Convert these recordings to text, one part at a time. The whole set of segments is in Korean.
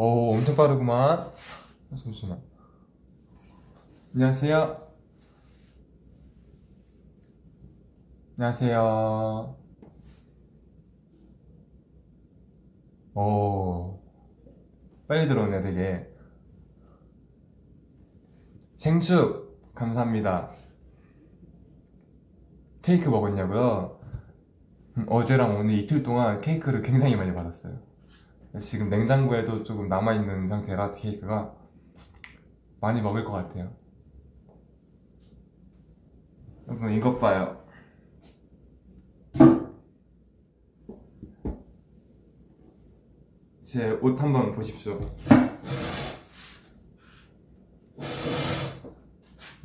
오, 엄청 빠르구만. 잠시만. 안녕하세요. 안녕하세요. 오, 빨리 들어오네, 되게. 생축! 감사합니다. 케이크 먹었냐고요? 음, 어제랑 오늘 이틀 동안 케이크를 굉장히 많이 받았어요. 지금 냉장고에도 조금 남아있는 상태라 케이크가 많이 먹을 것 같아요. 여러분, 이것 봐요. 제 옷 한번 보십시오.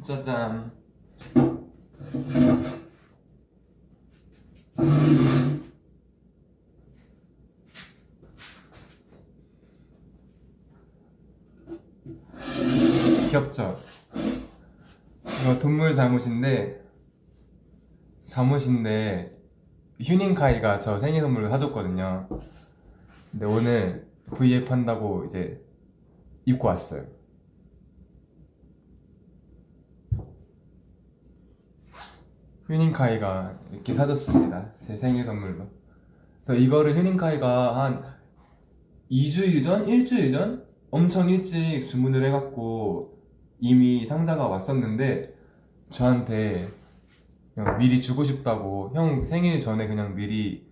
짜잔. 귀엽죠? 동물 잠옷인데 잠옷인데 휴닝카이가 저 생일 선물로 사줬거든요. 근데 오늘 V앱 한다고 이제 입고 왔어요. 휴닝카이가 이렇게 사줬습니다. 제 생일 선물로. 이거를 휴닝카이가 한 2주일 전? 1주일 전? 엄청 일찍 주문을 해갖고 이미 상자가 왔었는데 저한테 그냥 미리 주고 싶다고 형 생일 전에 그냥 미리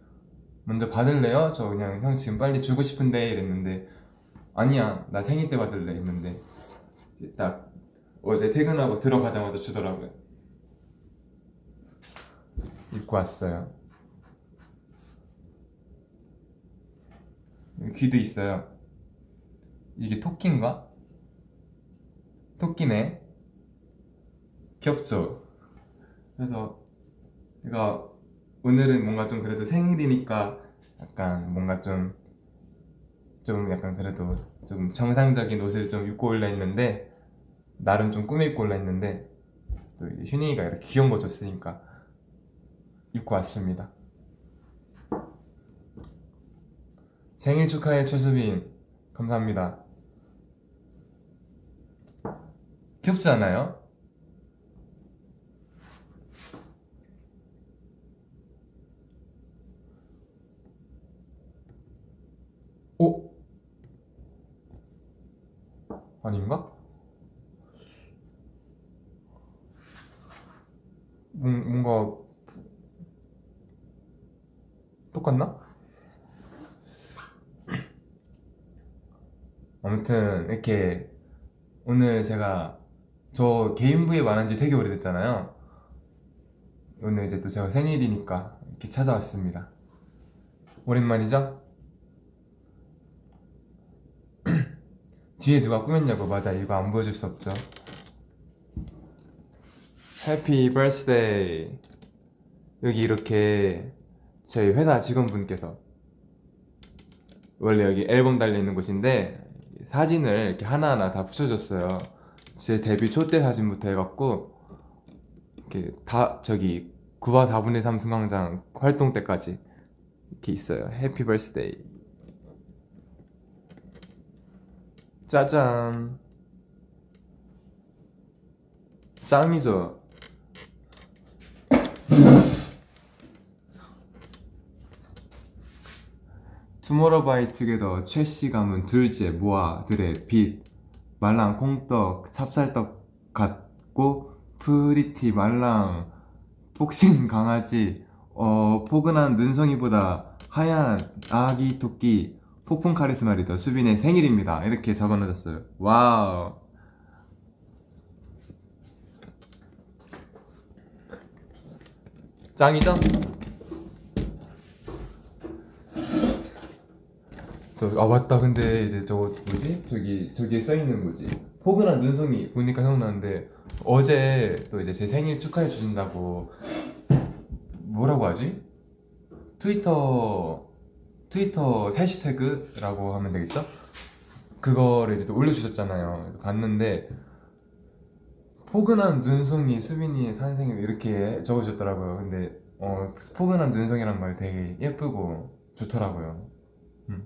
먼저 받을래요? 저 그냥 형 지금 빨리 주고 싶은데. 이랬는데 아니야 나 생일 때 받을래. 했는데 딱 어제 퇴근하고 들어가자마자 주더라고요. 입고 왔어요. 귀도 있어요. 이게 토끼인가? 토끼네 귀엽죠? 그래서 제가 오늘은 뭔가 좀 그래도 생일이니까 약간 뭔가 좀, 좀 약간 그래도 좀 정상적인 옷을 좀 입고 올라 했는데, 나름 좀 꾸밀고 올라 했는데, 또 휴닝이가 이렇게 귀여운 거 줬으니까 입고 왔습니다. 생일 축하해 최수빈. 감사합니다. 귀엽지 않아요? 오? 아닌가? 뭔, 뭔가 똑같나? 아무튼 이렇게 오늘 제가 저 개인 브이앱 안한 지 되게 오래됐잖아요. 오늘 이제 또 제가 생일이니까 이렇게 찾아왔습니다. 오랜만이죠? 뒤에 누가 꾸몄냐고. 맞아 이거 안 보여줄 수 없죠. Happy birthday 여기 이렇게 저희 회사 직원분께서 원래 여기 앨범 달려있는 곳인데 사진을 이렇게 하나하나 다 붙여줬어요. 제 데뷔 초 때 사진부터 해갖고 이렇게 다 저기 9와 4분의 3 승강장 활동 때까지 이렇게 있어요. Happy birthday 짜잔. 짱이죠? 투모로우바이투게더 최씨 가문 둘째 모아들의 빛. 말랑 콩떡 찹쌀떡 같고 pretty 말랑 폭신 강아지. 어 포근한 눈송이보다 하얀 아기 토끼 폭풍 카리스마 리더 수빈의 생일입니다. 이렇게 적어놓으셨어요. 와우. 짱이죠? 저, 아 맞다 근데 이제 저거 뭐지? 저기 저기에 써 있는 거지 포근한 눈송이 보니까 생각나는데 어제 또 이제 제 생일 축하해 주신다고 뭐라고 하지? 트위터 트위터 해시태그라고 하면 되겠죠? 그거를 이제 또 올려주셨잖아요. 봤는데 포근한 눈송이 수빈이의 탄생을 이렇게 적어주셨더라고요. 근데 어, 포근한 눈송이란 말 되게 예쁘고 좋더라고요. 음.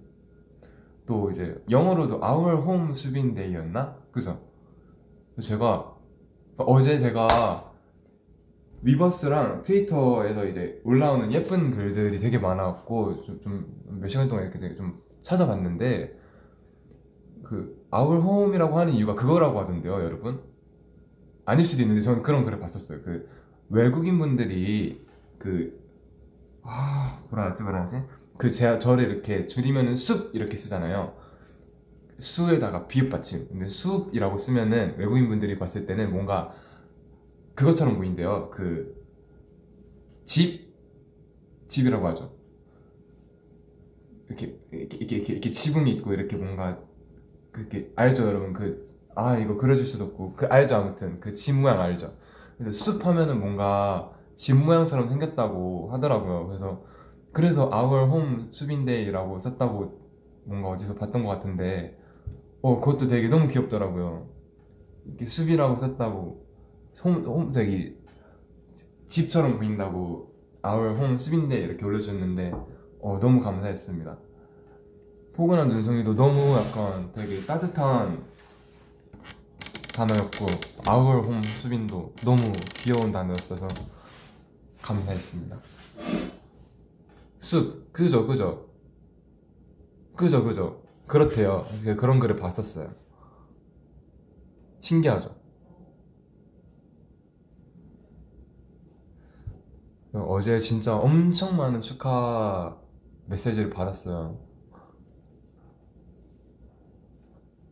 또 이제 영어로도 Our Home 수빈 Day였나? 그죠? 제가 어제 제가 위버스랑 트위터에서 이제 올라오는 예쁜 글들이 되게 많아갖고 좀몇 시간 동안 이렇게 되게 좀 찾아봤는데 그 Our Home이라고 하는 이유가 그거라고 하던데요, 여러분. 아닐 수도 있는데 저는 그런 글을 봤었어요. 그 외국인 분들이 그 아, 뭐라 하지, 뭐라 하지? 그 제, 저를 이렇게 줄이면은 숲 이렇게 쓰잖아요. 수에다가 비읍 받침. 근데 숲이라고 쓰면은 외국인 분들이 봤을 때는 뭔가 그것처럼 보인대요. 그 집, 집이라고 하죠. 이렇게 이렇게 이렇게 이렇게, 이렇게 지붕이 있고 이렇게 뭔가 그렇게 알죠, 여러분? 그 아 이거 그려줄 수도 없고 그 알죠, 아무튼 그 집 모양 알죠. 그래서 숲 하면은 뭔가 집 모양처럼 생겼다고 하더라고요. 그래서 그래서 Our Home 숲인데이라고 썼다고 뭔가 어디서 봤던 것 같은데 어 그것도 되게 너무 귀엽더라고요. 이렇게 숲이라고 썼다고 홈, 홈 저기 집처럼 보인다고 Our Home 숲인데 이렇게 올려주셨는데 어 너무 감사했습니다. 포근한 눈송이도 너무 약간 되게 따뜻한 단어였고 Our Home 수빈도 너무 귀여운 단어였어서 감사했습니다. 숲 그죠 그죠 그죠 그죠 그렇대요. 그런 글을 봤었어요. 신기하죠. 어제 진짜 엄청 많은 축하 메시지를 받았어요.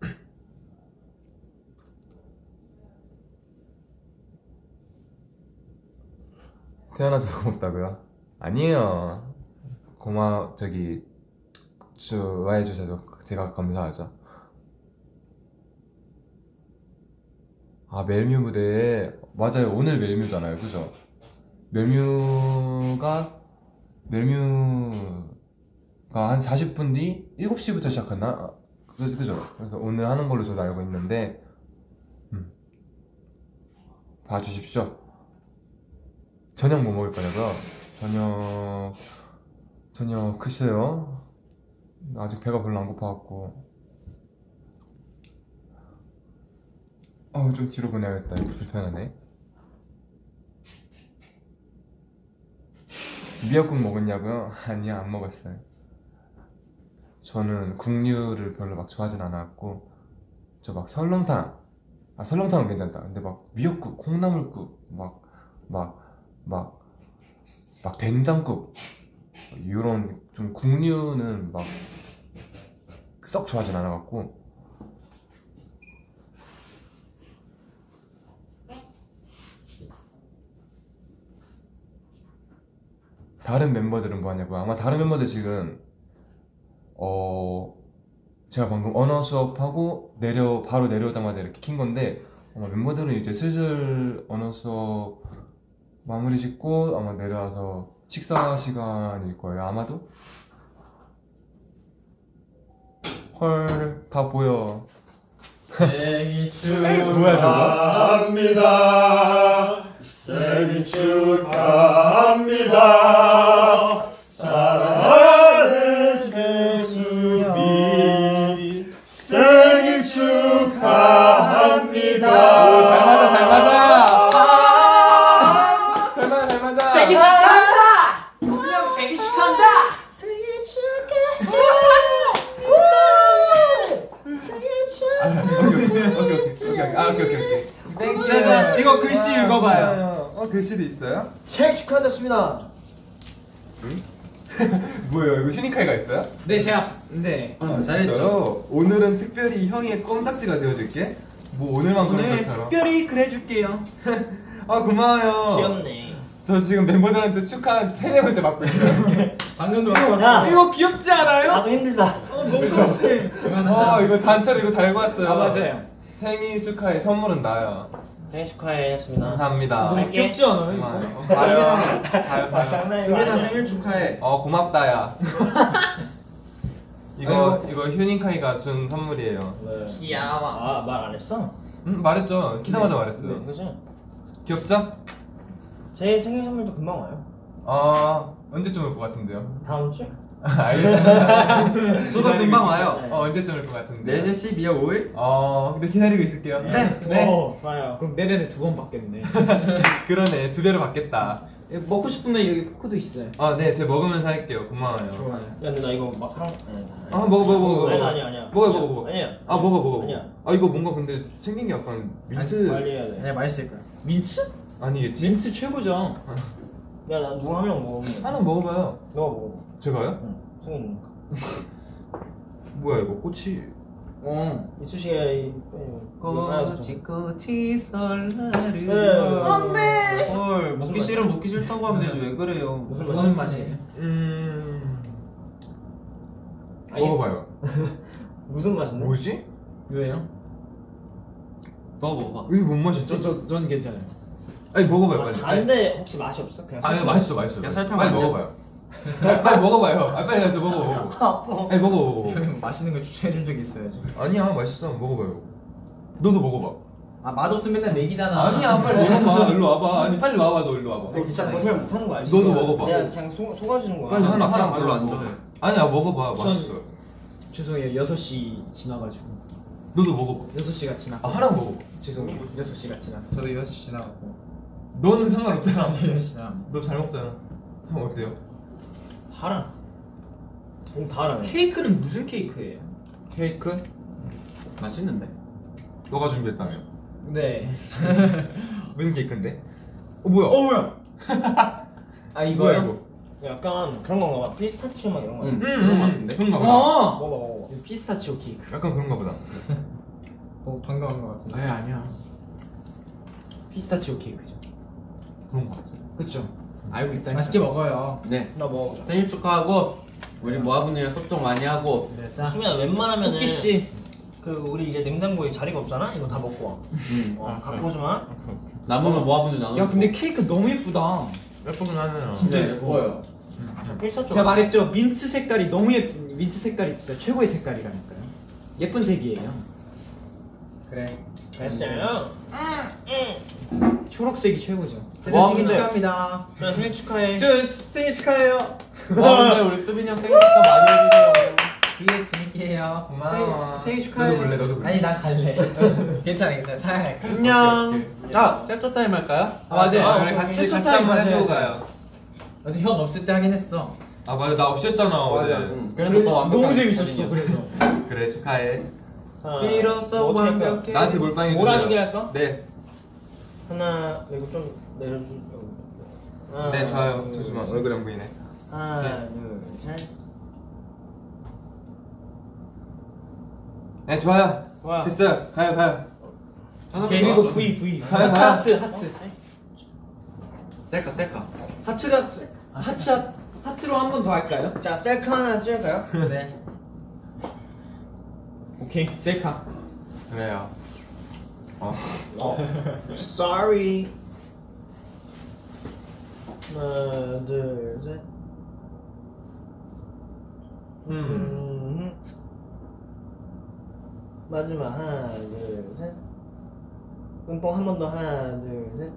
태어나줘서 고맙다고요? 아니에요. 고마 저기 좋아해 주셔서 제가 감사하죠. 아 멜뮤 무대에 맞아요 오늘 멜뮤잖아요 그죠? 멜뮤가 멜뮤가 한 40분 뒤 7시부터 시작했나? 아, 그- 그죠? 그래서 오늘 하는 걸로 저도 알고 있는데 음. 봐주십시오 저녁 뭐 먹을 거냐고요? 저녁 저녁 글쎄요 아직 배가 별로 안 고파갖고 어좀 뒤로 보내야겠다 이거 불편하네 미역국 먹었냐고요? 아니요 안 먹었어요. 저는 국류를 별로 막 좋아하진 않았고 저 막 설렁탕. 아 설렁탕은 괜찮다. 근데 막 미역국 콩나물국 막 막 막 막 된장국 이런 좀 국류는 막 썩 좋아하진 않아갖고 다른 멤버들은 뭐 하냐고 아마 다른 멤버들 지금 어 제가 방금 언어 수업하고 내려 바로 내려오자마자 이렇게 킨 건데 아마 멤버들은 이제 슬슬 언어 수업 마무리 짓고 아마 내려와서 식사 시간일 거예요 아마도 헐 다 보여 생일? 축하합니다. 생일 축하합니다. 사랑하는 최수빈 생일 축하합니다. 잘 맞아 잘 맞아 잘 맞아 잘 맞아 생일 축하한다! 형 생일 축하한다! 생일 축하해. 생일 아, 오케이 오케이 오케이 오케이 오케이 아 오케이 오케이 오케이 Thank you 자, 이거 글씨 읽어봐요. 어 글씨도 있어요? 생일 수민아. 뭐예요 이거 휴닝카이가 있어요? 네, 제가 네. 아, 진짜요? 오늘은 특별히 형의 껌딱지가 되어줄게 뭐 오늘만 그런 오늘 것처럼 특별히 그래줄게요. 아 고마워요 귀엽네. 저 지금 멤버들한테 축하 세네 번째 받고 있어요 방금도 야, 이거 귀엽지 않아요? 나도 힘들다. 어, 너무 그렇지. 아 이거 단체로 이거 달고 왔어요 아, 맞아요. 생일 축하해 선물은 나요 생일 축하해 수민아. 감사합니다 너무 갈게. 귀엽지 않아요, 고마워요. 어, 봐요 봐요 봐요 수민아 생일 축하해. 어 고맙다 야 이거 이거 휴닝카이가 준 선물이에요 귀여워. 아말 안 했어? 응 말했죠 키자마자 말했어요 네, 그죠? 귀엽죠? 제 생일 선물도 금방 와요. 아 언제쯤 올 것 같은데요? 다음 주? 알겠습니다. 저도 금방 와요. 네. 어, 언제쯤 올 것 같은데? 내년 12월 5일? 어, 근데 기다리고 있을게요. 네. 네. 오, 좋아요. 그럼 내년에 두 번 받겠네. 그러네, 두 배로 받겠다. 먹고 싶으면 여기 포크도 있어요. 아, 네, 제가 먹으면서 할게요. 고마워요. 좋아요. 야, 근데 나 이거 마카롱 아니, 아, 먹어, 먹어, 먹어. 아니, 먹어. 아니, 아니야. 먹어, 아니야. 먹어, 먹어. 아니야. 아, 먹어, 먹어. 아니야. 아, 이거 뭔가 근데 생긴 게 약간 민트 빨리 해야 돼. 네 맛있을 거야. 민트? 아니겠지? 민트 최고죠. 야, 나 누구 한명 먹으면. 돼. 하나 먹어봐요. 너가 먹어. 제가요? 응. 생겼니까. 뭐야 이거 꽃이? 어. 이수 씨가 이 꽃이 꽃이 설날을 네. 안돼. 헐 먹기 싫으면 먹기 싫다고 하면 되지 왜 그래요 무슨 맛이지? 음. 먹어봐요. 무슨 맛인데? 뭐지? 왜요? 너 먹어봐 이게 뭔 맛이죠? 저저전 괜찮아요. 아니 먹어봐요 아, 빨리. 다른데 혹시 맛이 없어? 그냥 아니. 맛있어 맛있어. 야, 설탕 빨리 맛이야? 먹어봐요. 빨리, 먹어봐요. 아 빨리 가서 먹어. 아니 먹어 먹어. 먹어. 형 맛있는 거 추천해 준 적 있어야지. 아니야 맛있어 먹어봐요. 너도 먹어봐. 아 맛없으면 맨날 내기잖아. 아니야 빨리 먹어봐. 일로 와봐. 아니 빨리 와봐 너 일로 와봐. 너 진짜 거짓말 못하는 거 알지? 너도 먹어봐. 내가 그냥 속, 속아주는 거야. 빨리 하나 하나 별로 안 먹어. 좋아해. 아니야 먹어봐 전- 맛있어. 죄송해요. 6시 지나가지고. 너도 먹어봐. 6시가 지나. 아 하나 먹어. 죄송해요. 6시가 지났어. 저도 6시 지나갔고. 너는 상관없잖아. 6시 지나. 너잘 먹잖아. 형 어때요? 달아. 응, 달아네. 케이크는 무슨 케이크예요? 케이크? 맛있는데 너가 준비했다며. 네. 무슨 케이크인데? 어 뭐야? 뭐야? 아 뭐야 이거요? 이거? 약간 그런 건가 봐. 피스타치오 막 이런 거. 응. 음, 그런 거 같은데? 그런가 보다. 어. 먹어 먹어. 피스타치오 케이크. 약간 그런가 보다. 어한거 같은데. 아니 아니야. 피스타치오 케이크죠. 그런 거 같아. 그쵸? 알고 있다. 맛있게 먹어요. 네 나 먹어보자. 생일 축하하고 우리 모아분들이랑 소통 많이 하고 네, 자. 수민아 웬만하면은 토끼 씨. 그 우리 이제 냉장고에 자리가 없잖아. 이거 다 먹고 와. 음. 어, 갖고 오지 마. 남으면 모아분들 나눠 야 근데 케이크 너무 예쁘다. 예쁘긴 하네요. 진짜 네, 예뻐요. 피스타치오. 제가 말했죠. 민트 색깔이 너무 예 민트 색깔이 진짜 최고의 색깔이라니까요. 예쁜 색이에요. 그래. 됐어요. 초록색이 최고죠. 와, 생일 근데- 축하합니다. 자 생일 축하해. 저 생일 축하해요. 모아분들 우리 수빈이 형 생일 축하 많이 해주세요 되게 재밌게 해요. 고마워. 생일- 생일 축하해. 너도 볼래? 너도 볼래? 아니 난 갈래. 괜찮아 괜찮아 사양할게. 안녕 아 캡처 타임 할까요? 아, 맞아요. 아, 아, 우리 같이 캡처 같이 타임 한번 해주고 하셔야죠. 가요 어제 형 없을 때 하긴 했어. 아 맞아 나 없었잖아 어제. 응. 그래서 더 완벽하게 너무 재밌었어. 그래서. 그래 축하해. 자, 비로소 뭐? 완벽해. 나한테 몰빵해 주세요. 오라지게 할까? 네. 하나 이거 좀 내려주. 하나, 네 좋아요. 둘, 잠시만 셋. 얼굴 안 보이네. 하나 네. 둘 셋. 네 좋아요. 와. 됐어요. 가요 가요. 그리고. V V. 가요, 하트 가요. 하트 하트. 셀카 셀카 하트가 하트 하트 하트로 한 번 더 할까요? 자 셀카 하나 찍을까요? 네. 오케이 셀카. 그래요. 어. 어. Sorry. 하나 둘 셋. 음. 음. 마지막 하나 둘 셋. 뿜뽕 한 번 더 하나 둘 셋.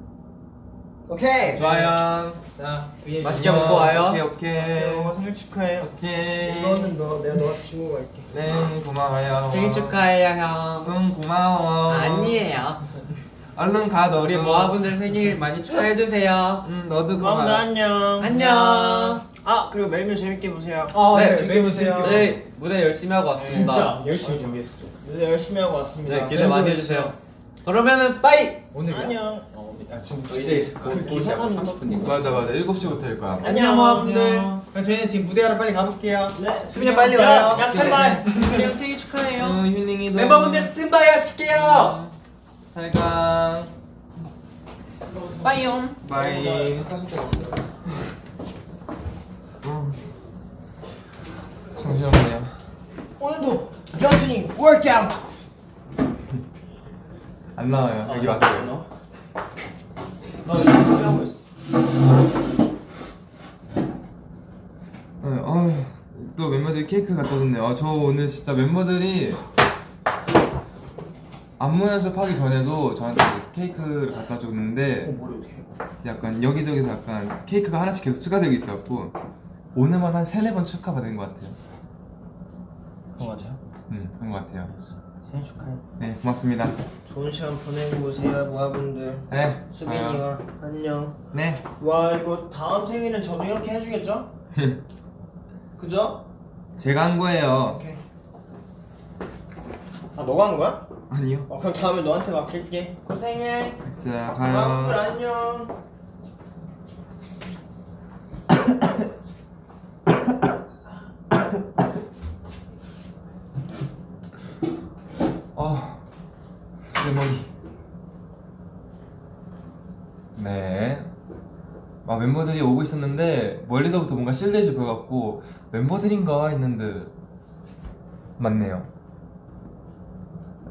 오케이. 좋아요. 자 위에 맛있게 먹고 와요. 오케이 오케이. 어, 생일 축하해. 오케이. 이거는 너 내가 너한테 주고 갈게. 네 고마워요. 생일 축하해요 형 응 고마워. 아니에요 얼른 가 너도. 우리 모아분들 생일 많이 축하해 주세요 응 너도 고마워 고마워. 안녕. 안녕 아 그리고 매일매일 재밌게 보세요. 아, 네, 네, 매일 보세요. 네 무대 열심히 하고 왔습니다 진짜 열심히 준비했어. 네, 열심히 하고 왔습니다. 네 기대 많이 해주세요 그러면은 bye 오늘이야. 안녕. 어, 아, 지금 이제 그 기사하는 30분인가 맞아 맞아 7시부터일 거야. 안녕 모아분들 그럼 저희는 지금 무대하러 빨리 가볼게요. 네. 수빈이 형 빨리 야, 와요. 야 스탠바이. 형 생일 축하해요. 응 휴닝이도. 멤버분들 스탠바이 하실게요 잘가. bye용. Bye. 음. 정신없네요. 오늘도 여준이 워크아웃. 안 나와요. 여기 왔어요. 나 지금 하고 있어. 네, 또 멤버들이 케이크 갖다 줬네요. 아, 저 오늘 진짜 멤버들이 안무 연습하기 전에도 저한테 케이크를 갖다 줬는데 어떻게? 약간 여기저기서 약간 케이크가 하나씩 계속 추가되고 있어갖고 오늘만 한 세네 번 축하받은 것 같아요. 그거 맞아요? 음, 그런 것 같아요. 축하해. 네, 고맙습니다. 좋은 시간 보내고 오세요, 모아분들. 네. 수빈이와 안녕. 네, 와 이거 다음 생일은 저도 이렇게 해주겠죠? 그죠? 제가 한 거예요. 오케이. 아 너가 한 거야? 아니요. 어 그럼 다음에 너한테 맡길게. 고생해. 자, 모아분들 가요. 안녕. 어, 내 머리. 네. 막 멤버들이 오고 있었는데 멀리서부터 뭔가 실내에서 보여갖고 멤버들인가 했는데 맞네요.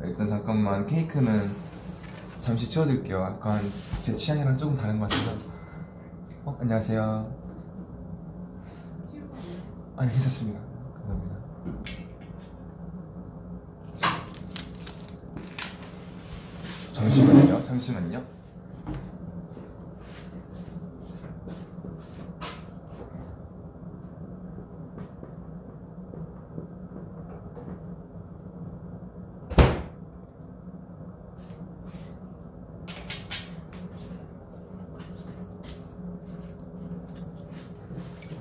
일단 잠깐만 케이크는 잠시 치워드릴게요. 약간 제 취향이랑 조금 다른 것 같아서. 어 안녕하세요. 아니 괜찮습니다. 감사합니다. 잠시만요. 잠시만요.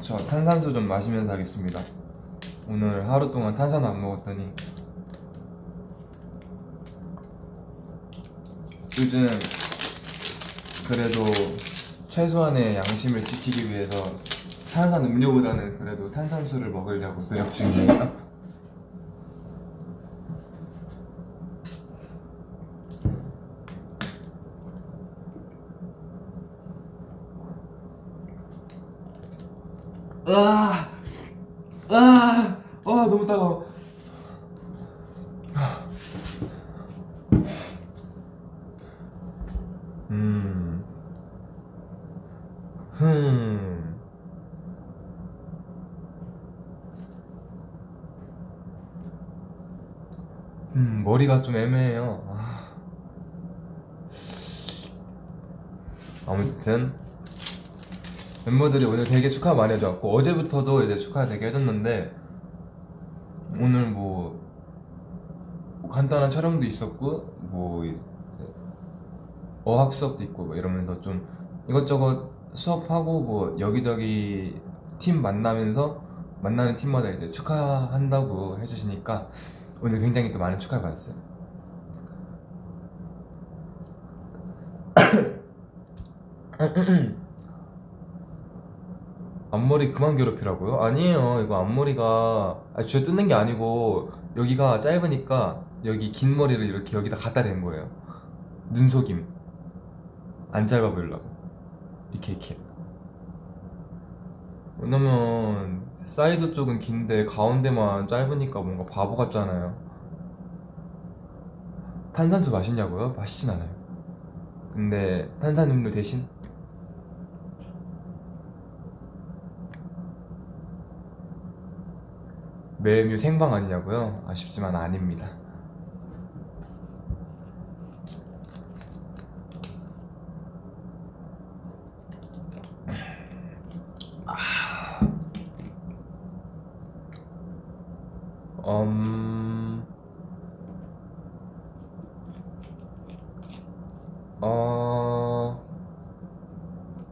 저 탄산수 좀 마시면서 하겠습니다. 오늘 하루 동안 탄산 안 먹었더니 요즘 그래도 최소한의 양심을 지키기 위해서 탄산 음료보다는 그래도 탄산수를 먹으려고 노력 중이에요. 으아, 으아, 아 너무 따가워. 음. 흠. 음, 머리가 좀 애매해요. 아. 아무튼 멤버들이 오늘 되게 축하 많이 해줬고 어제부터도 이제 축하 되게 해줬는데 오늘 뭐, 뭐 간단한 촬영도 있었고 뭐 어학 수업도 있고 뭐 이러면서 좀 이것저것 수업하고 뭐 여기저기 팀 만나면서 만나는 팀마다 이제 축하한다고 해주시니까 오늘 굉장히 또 많은 축하를 받았어요. 앞머리 그만 괴롭히라고요? 아니에요. 이거 앞머리가 아, 쥐어 뜯는 게 아니고 여기가 짧으니까 여기 긴 머리를 이렇게 여기다 갖다 댄 거예요. 눈속임. 안 짧아 보이려고. 이렇게 이렇게. 왜냐면 사이드 쪽은 긴데 가운데만 짧으니까 뭔가 바보 같잖아요. 탄산수 마시냐고요? 마시진 않아요. 근데 탄산음료 대신 메뉴 생방 아니냐고요? 아쉽지만 아닙니다. 음... 어...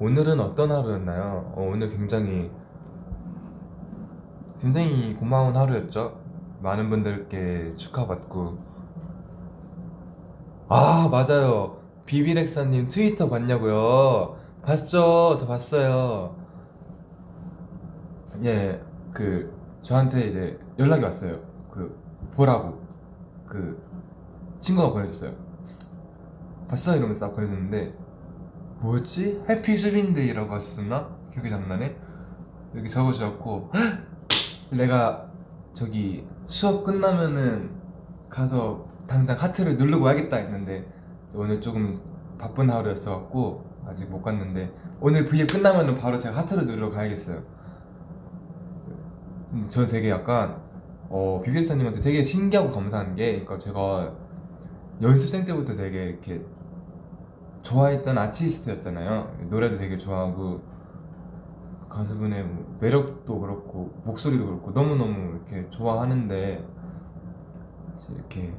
오늘은 어떤 하루였나요? 어, 오늘 굉장히 굉장히 고마운 하루였죠. 많은 분들께 축하받고 아 맞아요 비비렉사님 트위터 봤냐고요? 봤죠 저 봤어요 예그 저한테 이제 연락이 왔어요 그 보라고 그 친구가 보내줬어요 봤어 이러면서 딱 보내줬는데 뭐였지? 해피 수빈데이라고 하셨었나? 기억이 나네 여기 적어주셨고 내가 저기 수업 끝나면은 가서 당장 하트를 누르고 와야겠다 했는데 오늘 조금 바쁜 하루였어갖고 아직 못 갔는데 오늘 V앱 끝나면은 바로 제가 하트를 누르러 가야겠어요. 근데 저 되게 약간 어 비비리사님한테 되게 신기하고 감사한 게 그러니까 제가 연습생 때부터 되게 이렇게 좋아했던 아티스트였잖아요. 노래도 되게 좋아하고 가수분의 뭐 매력도 그렇고 목소리도 그렇고 너무너무 이렇게 좋아하는데 이렇게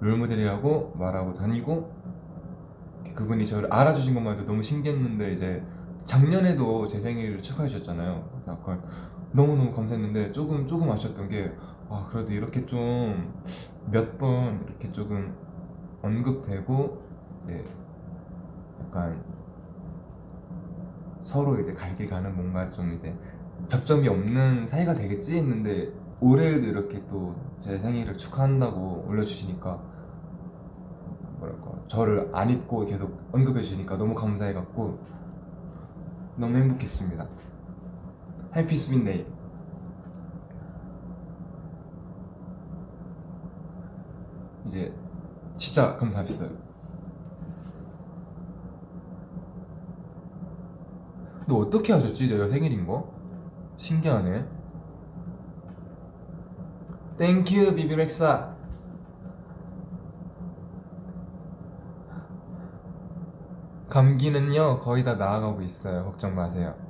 롤모델이라고 말하고 다니고 그분이 저를 알아주신 것만 해도 너무 신기했는데 이제 작년에도 제 생일을 축하해 주셨잖아요. 약간 너무너무 감사했는데 조금 조금 아쉬웠던 게 아, 그래도 이렇게 좀 몇 번 이렇게 조금 언급되고 이제 약간 서로 이제 갈 길 가는 뭔가 좀 이제 접점이 없는 사이가 되겠지 했는데 올해에도 이렇게 또 제 생일을 축하한다고 올려주시니까 뭐랄까 저를 안 잊고 계속 언급해 주시니까 너무 감사해갖고 너무 행복했습니다. happy 수빈 day 이제 진짜 감사했어요. 너 어떻게 아셨지? 내가 생일인 거? 신기하네. Thank you Bebe Rexha. 감기는요 거의 다 나아가고 있어요. 걱정 마세요.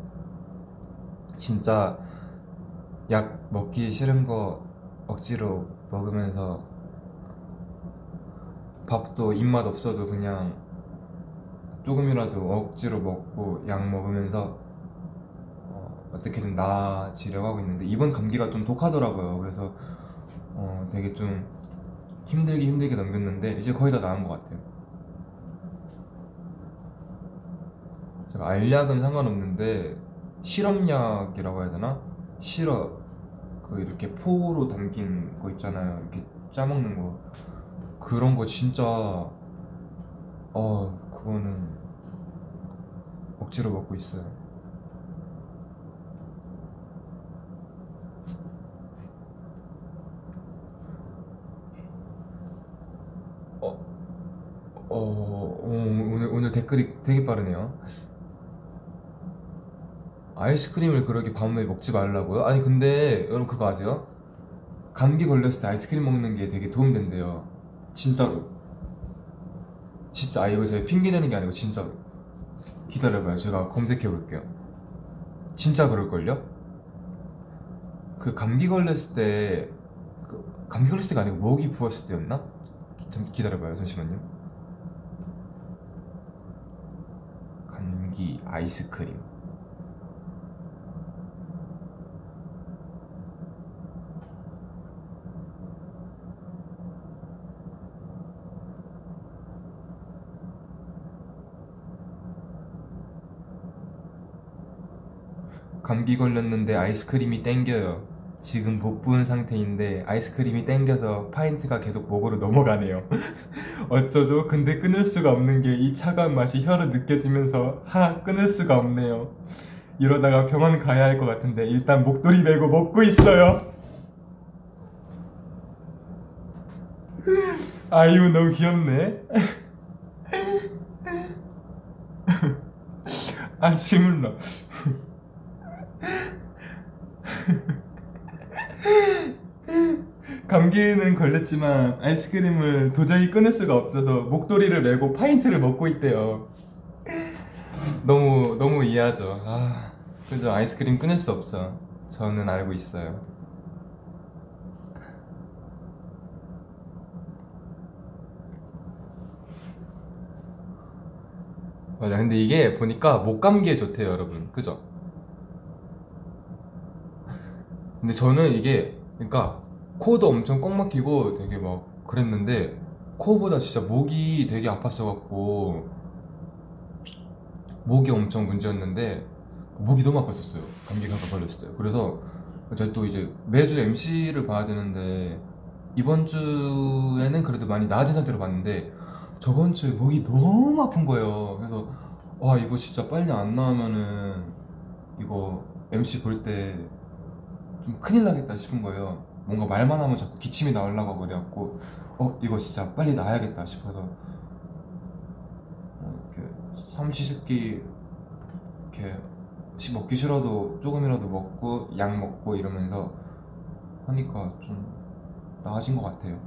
진짜 약 먹기 싫은 거 억지로 먹으면서 밥도 입맛 없어도 그냥 조금이라도 억지로 먹고 약 먹으면서 어, 어떻게든 나아지려고 하고 있는데 이번 감기가 좀 독하더라고요. 그래서 어, 되게 좀 힘들게 힘들게 넘겼는데 이제 거의 다 나은 것 같아요. 제가 알약은 상관없는데 실험약이라고 해야 되나? 실어 그 이렇게 포로 담긴 거 있잖아요. 이렇게 짜먹는 거 그런 거 진짜 어 그거는 억지로 먹고 있어요. 어, 어, 어, 오늘 오늘 댓글이 되게 빠르네요. 아이스크림을 그렇게 밤에 먹지 말라고요? 아니 근데 여러분 그거 아세요? 감기 걸렸을 때 아이스크림 먹는 게 되게 도움된대요. 진짜로. 진짜 아 이거 제가 핑계 대는 게 아니고 진짜로. 기다려봐요. 제가 검색해 볼게요. 진짜 그럴걸요? 그 감기 걸렸을 때, 그 감기 걸렸을 때가 아니고 목이 부었을 때였나? 기, 잠, 기다려봐요. 잠시만요. 감기 아이스크림. 감기 걸렸는데 아이스크림이 땡겨요. 지금 못 부은 상태인데 아이스크림이 땡겨서 파인트가 계속 목으로 넘어가네요. 어쩌죠? 근데 끊을 수가 없는 게 이 차가운 맛이 혀로 느껴지면서 하 끊을 수가 없네요. 이러다가 병원 가야 할 것 같은데 일단 목도리 메고 먹고 있어요. 아유 너무 귀엽네. 아 지물러. 감기는 걸렸지만 아이스크림을 도저히 끊을 수가 없어서 목도리를 메고 파인트를 먹고 있대요. 너무 너무 이해하죠. 아, 그죠? 아이스크림 끊을 수 없죠. 저는 알고 있어요. 맞아. 근데 이게 보니까 목 감기에 좋대요, 여러분. 그죠? 근데 저는 이게 그러니까 코도 엄청 꽉 막히고 되게 막 그랬는데 코보다 진짜 목이 되게 아팠어갖고 목이 엄청 문제였는데 목이 너무 아팠었어요. 감기가 걸렸을 때. 그래서 제가 또 이제 매주 MC를 봐야 되는데 이번 주에는 그래도 많이 나아진 상태로 봤는데 저번 주에 목이 너무 아픈 거예요. 그래서 와 이거 진짜 빨리 안 나으면은 이거 MC 볼 때 좀 큰일 나겠다 싶은 거예요. 뭔가 말만 하면 자꾸 기침이 나오려고 하고 그래갖고 어 이거 진짜 빨리 나야겠다 싶어서. 어, 이렇게 삼시세끼 이렇게 시- 먹기 싫어도 조금이라도 먹고 약 먹고 이러면서 하니까 좀 나아진 것 같아요.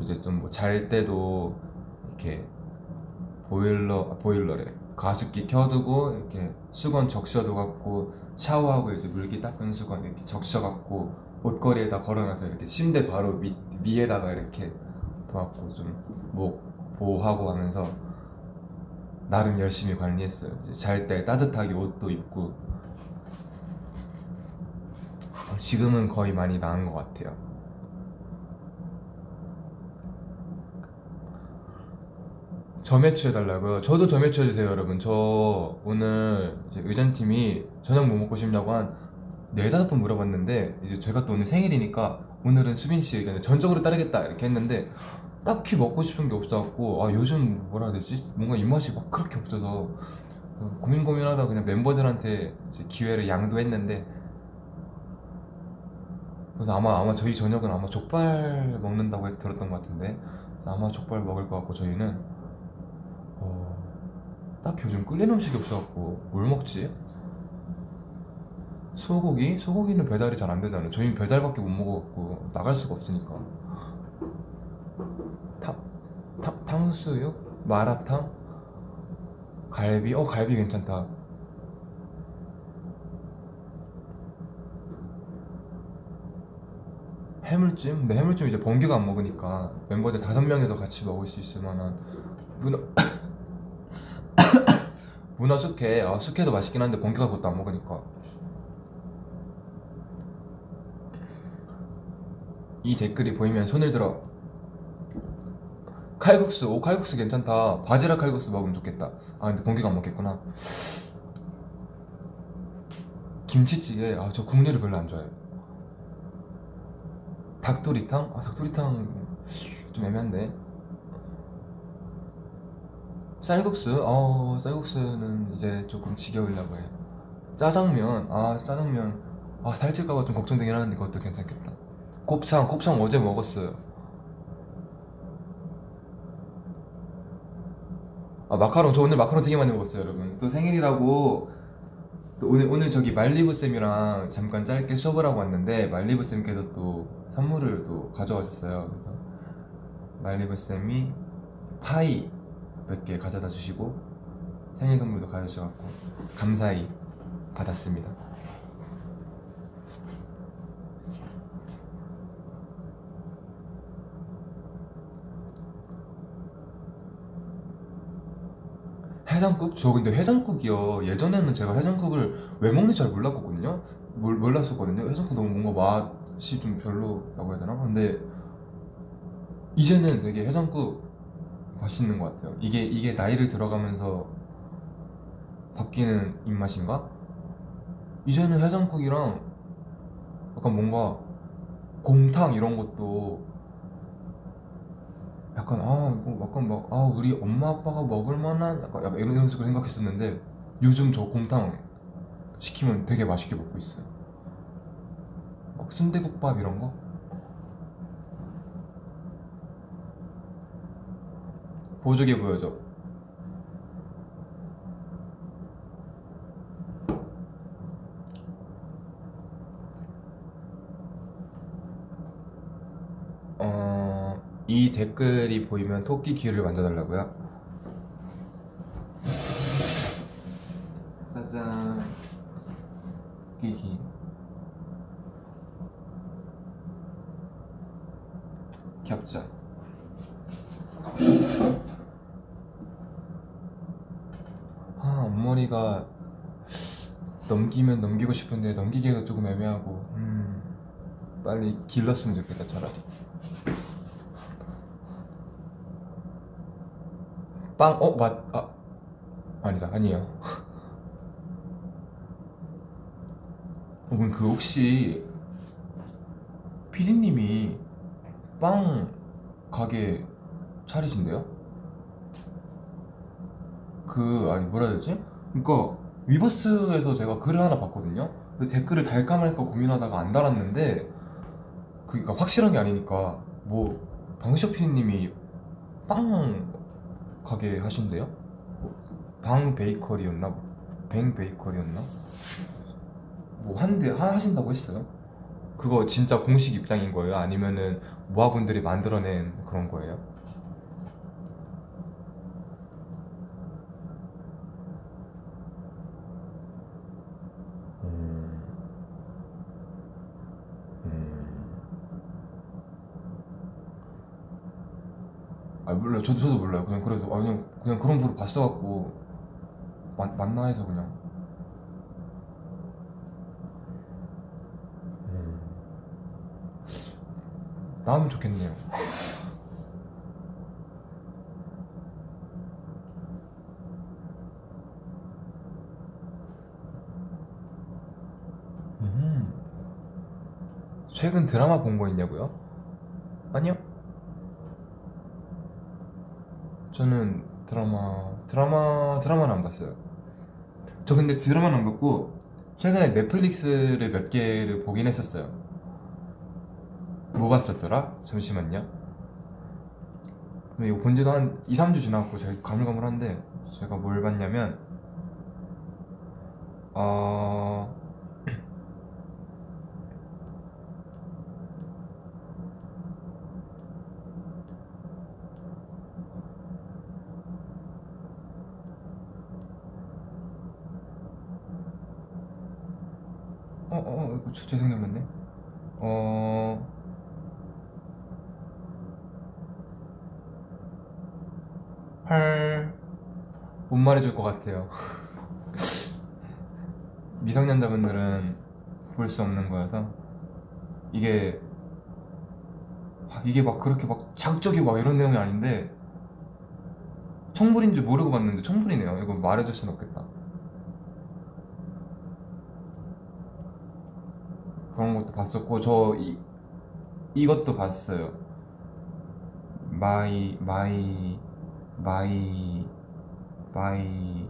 이제 좀 뭐 잘 때도 이렇게 보일러 아, 보일러래 가습기 켜두고 이렇게 수건 적셔도 갖고 샤워하고 이제 물기 닦은 수건 이렇게 적셔 갖고 옷걸이에다 걸어놔서 이렇게 침대 바로 밑 위에다가 이렇게 둬갖고 좀목 보호하고 하면서 나름 열심히 관리했어요. 잘 때 따뜻하게 옷도 입고 어, 지금은 거의 많이 나은 것 같아요. 점액추해달라고요. 저도 점액추해주세요, 여러분. 저 오늘 의전팀이 저녁 뭐 먹고 싶냐고 한 네다섯 번 물어봤는데 이제 제가 또 오늘 생일이니까 오늘은 수빈 씨 의견을 전적으로 따르겠다 이렇게 했는데 딱히 먹고 싶은 게 없어갖고 아 요즘 뭐라 해야 되지? 뭔가 입맛이 막 그렇게 없어서 어, 고민 고민하다 그냥 멤버들한테 기회를 양도했는데 그래서 아마 아마 저희 저녁은 아마 족발 먹는다고 해- 들었던 것 같은데 아마 족발 먹을 것 같고 저희는 어, 딱히 요즘 끌리는 음식이 없어갖고 뭘 먹지? 소고기? 소고기는 배달이 잘 안 되잖아요. 저희는 배달밖에 못 먹어갖고 나갈 수가 없으니까. 탕, 탕, 탕수육? 마라탕? 갈비? 어, 갈비 괜찮다. 해물찜? 근데 해물찜 이제 번개가 안 먹으니까 멤버들 다섯 명이서 같이 먹을 수 있을 만한 문어 문어 숙회. 아 숙회도 맛있긴 한데 번개가 그것도 안 먹으니까. 이 댓글이 보이면 손을 들어. 칼국수. 오 칼국수 괜찮다. 바지락 칼국수 먹으면 좋겠다. 아 근데 번개가 안 먹겠구나. 김치찌개. 아 저 국물을 별로 안 좋아해요. 닭도리탕? 아 닭도리탕 좀 애매한데 쌀국수? 어 쌀국수는 이제 조금 지겨우려고 해요. 짜장면. 아 짜장면. 아 살찔까봐 좀 걱정되긴 하는데 그것도 괜찮겠다. 곱창 곱창 어제 먹었어요. 아 마카롱. 저 오늘 마카롱 되게 많이 먹었어요 여러분. 또 생일이라고 또 오늘 오늘 저기 말리부 쌤이랑 잠깐 짧게 수업을 하고 왔는데 말리부 쌤께서 또 선물을 또 가져와셨어요. 그래서 말리부 쌤이 파이 몇 개 가져다 주시고 생일 선물도 가져주셔갖고 감사히 받았습니다 해장국? 저 근데 해장국이요. 예전에는 제가 해장국을 왜 먹는지 잘 몰랐거든요. 몰, 몰랐었거든요. 해장국 너무 뭔가 맛이 좀 별로라고 해야 되나? 근데 이제는 되게 해장국 맛있는 것 같아요. 이게 이게 나이를 들어가면서 바뀌는 입맛인가? 이제는 해장국이랑 약간 뭔가 곰탕 이런 것도 약간 아 이거 약간 막 아 우리 엄마 아빠가 먹을 만한 약간, 약간 이런 식으로 생각했었는데 요즘 저 곰탕 시키면 되게 맛있게 먹고 있어요. 막 순대국밥 이런 거. 보조개 보여줘. 어, 이 댓글이 보이면 토끼 귀를 만져달라고요? 짜잔. 토끼 귀. 겹자. 아, 앞머리가 넘기면 넘기고 싶은데 넘기기가 조금 애매하고, 음, 빨리 길렀으면 좋겠다, 차라리. 빵, 어, 맞, 아, 아니다, 아니에요. 어, 그럼 그 혹시 피디님이 빵 가게 차리신대요? 그 아니 뭐라 해야 되지? 그러니까 위버스에서 제가 글을 하나 봤거든요. 댓글을 달까 말까 고민하다가 안 달았는데 그니까 확실한 게 아니니까 뭐 방시혁 PD님이 빵 가게 하신대요? 뭐, 방 베이커리였나? 뱅 베이커리였나? 뭐 한대 하- 하신다고 했어요? 그거 진짜 공식 입장인 거예요? 아니면은 모아분들이 만들어낸 그런 거예요? 몰라요 저도 저도 몰라요 그냥 그래서 아, 그냥 그냥 그런 거를 봤어갖고 맞, 맞나 해서 그냥 음. 나오면 좋겠네요 음. 최근 드라마 본 거 있냐고요? 아니요. 저는 드라마 드라마 드라마는 안 봤어요. 저 근데 드라마는 안 봤고 최근에 넷플릭스를 몇 개를 보긴 했었어요. 뭐 봤었더라? 잠시만요. 근데 이거 본 지도 한 2, 3주 지났고 제가 가물가물한데 제가 뭘 봤냐면 어... 죄송해요, 맞네. 어, 할, 못 말해줄 것 같아요. 미성년자분들은 볼 수 없는 거여서 이게 아, 이게 막 그렇게 막 자극적이고 막 이런 내용이 아닌데 청불인 줄 모르고 봤는데 청불이네요. 이거 말해줄 순 없겠다. 그런 것도 봤었고 저 이, 이것도 봤어요. My my my my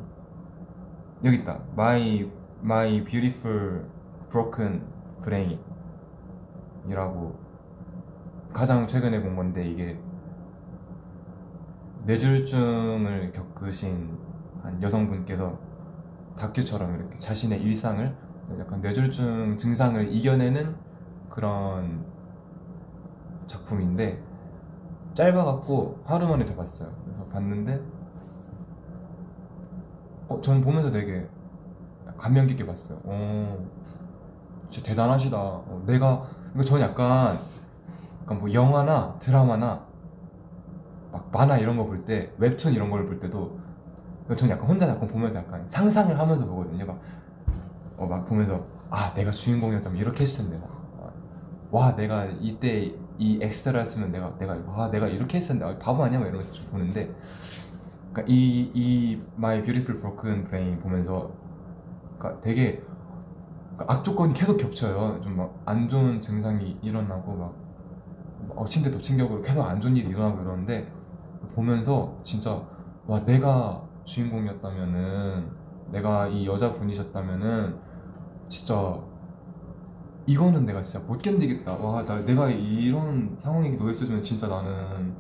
여기 있다. My My Beautiful Broken Brain이라고 가장 최근에 본 건데 이게 뇌졸중을 겪으신 한 여성분께서 다큐처럼 이렇게 자신의 일상을 약간 뇌졸중 증상을 이겨내는 그런 작품인데 짧아갖고 하루 만에 다 봤어요. 그래서 봤는데 어, 전 보면서 되게 감명 깊게 봤어요. 어, 진짜 대단하시다. 어, 내가 이거 전 약간 약간 뭐 영화나 드라마나 막 만화 이런 거 볼 때 웹툰 이런 걸 볼 때도 전 약간 혼자 약간 보면서 약간 상상을 하면서 보거든요. 막 어, 막 보면서 아 내가 주인공이었다면 이렇게 했을 텐데. 막, 아, 와 내가 이때 이 엑스트라였으면 내가 내가 와 내가 이렇게 했을 텐데. 아, 바보 아니야? 막 이러면서 좀 보는데 그러니까 이 이 My Beautiful 보면서 그러니까 되게 그러니까 악조건이 계속 겹쳐요. 좀 막 안 좋은 증상이 일어나고 막 엎친 데 덮친 격으로 계속 안 좋은 일이 일어나고 이러는데 보면서 진짜 와 내가 주인공이었다면은 내가 이 여자분이셨다면은 진짜 이거는 내가 진짜 못 견디겠다. 와, 나 내가 이런 상황에 놓였으면 진짜 나는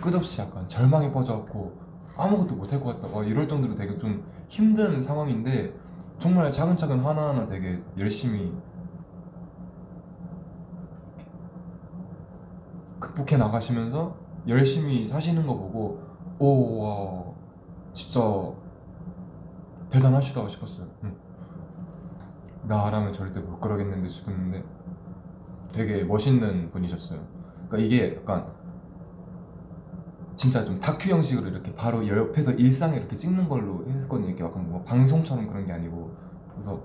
끝없이 약간 절망에 빠져갖고 아무것도 못할 것 같다. 와, 이럴 정도로 되게 좀 힘든 상황인데 정말 차근차근 하나하나 되게 열심히 극복해 나가시면서 열심히 사시는 거 보고 오, 와, 진짜 대단하시다 싶었어요. 응. 나라면 절대 못 그러겠는데 싶었는데 되게 멋있는 분이셨어요. 그러니까 이게 약간 진짜 좀 다큐 형식으로 이렇게 바로 옆에서 일상을 이렇게 찍는 걸로 했거든요. 이렇게 약간 뭐 방송처럼 그런 게 아니고 그래서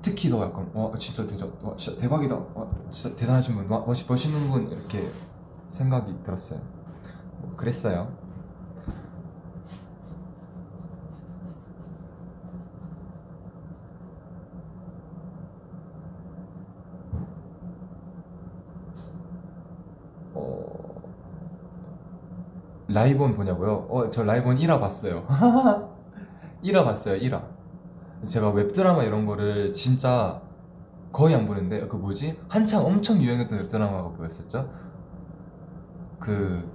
특히 더 약간 와 진짜 대자 와 진짜 대박이다. 와 진짜 대단하신 분, 와 멋있 멋있는 분 이렇게 생각이 들었어요. 뭐 그랬어요. 어... 라이본 보냐고요? 어, 저 라이본 1화 봤어요. 1화 봤어요, 1화. 제가 웹드라마 이런 거를 진짜 거의 안 보는데, 그 뭐지? 한창 엄청 유행했던 웹드라마가 뭐였었죠? 그,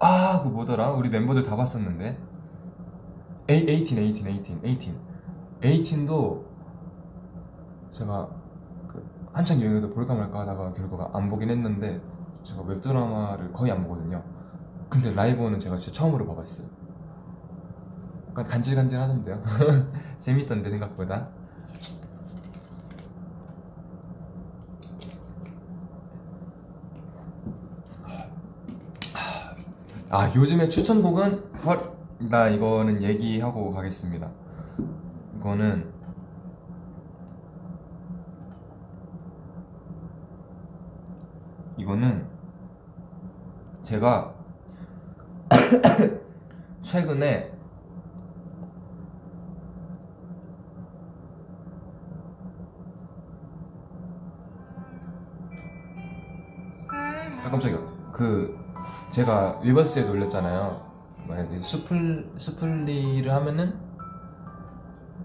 아, 그 뭐더라? 우리 멤버들 다 봤었는데. 에이, 18, 18, 18, 18. 18도 제가 그 한창 유행해서 볼까 말까 하다가 결국 안 보긴 했는데 제가 웹드라마를 거의 안 보거든요. 근데 라이브는 제가 진짜 처음으로 봐봤어요. 약간 간질간질 하는데요. 재밌던데 생각보다. 아 요즘에 추천곡은 헐, 나 이거는 얘기하고 가겠습니다. 이거는 이거는 제가 최근에 아 깜짝이야. 그 제가 위버스에 놀렸잖아요. 만약에 수플 수플리를 하면은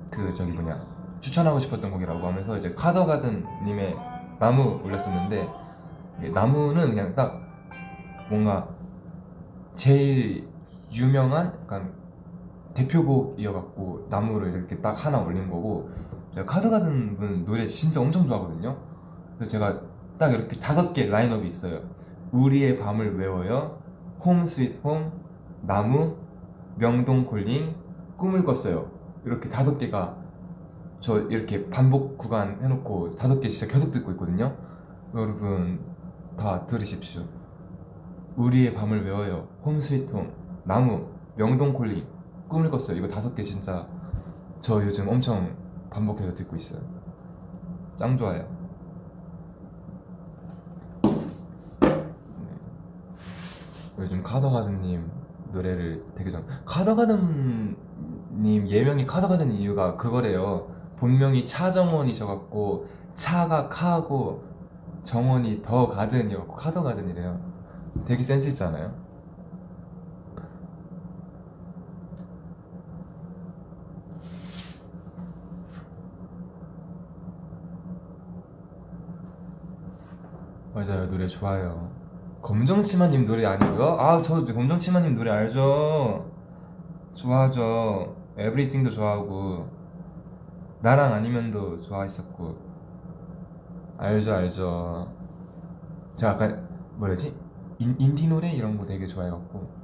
그 저기 뭐냐 추천하고 싶었던 곡이라고 하면서 이제 카더가든 님의 나무 올렸었는데 나무는 그냥 딱 뭔가 제일 유명한 약간 대표곡이어갖고 나무를 이렇게 딱 하나 올린 거고 제가 카더가든 분 노래 진짜 엄청 좋아하거든요. 그래서 제가 딱 이렇게 다섯 개 라인업이 있어요. 우리의 밤을 외워요 Home Sweet Home 나무 명동 calling 꿈을 꿨어요. 이렇게 다섯 개가 저 이렇게 반복 구간 해놓고 다섯 개 진짜 계속 듣고 있거든요. 여러분 다 들으십시오 우리의 밤을 외워요. Home Sweet Home 나무 명동 calling 꿈을 꿨어요. 이거 다섯 개 진짜 저 요즘 엄청 반복해서 듣고 있어요. 짱 좋아요. 네. 요즘 카더가든님 노래를 되게 좋아. 카더가든님 예명이 카더가든 이유가 그거래요. 본명이 차정원이셔갖고 차가 카고 정원이 더 가든이었고 카더가든이래요 되게 센스 있잖아요. 맞아요. 노래 좋아요. 검정치마님 노래 아니고요? 아저 검정치마님 노래 알죠? 좋아하죠. 에브리띵도 좋아하고 나랑 아니면도 좋아했었고. 알죠 알죠. 제가 아까 뭐랬지? 인, 인디 노래 이런 거 되게 좋아해갖고.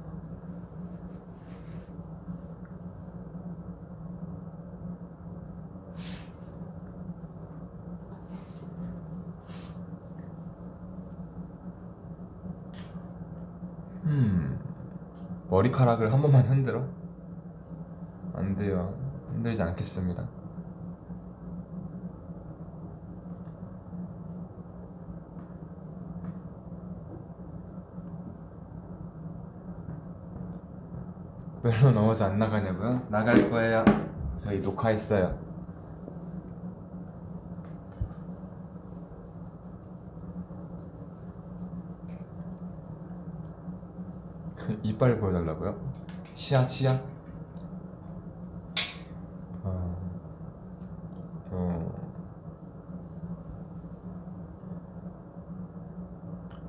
음 머리카락을 한 번만 흔들어? 안 돼요. 흔들지 않겠습니다 별로 넘어져 안 나가냐고요? 나갈 거예요 저희 녹화했어요 이빨 보여달라고요? 치아 치아? 어... 어...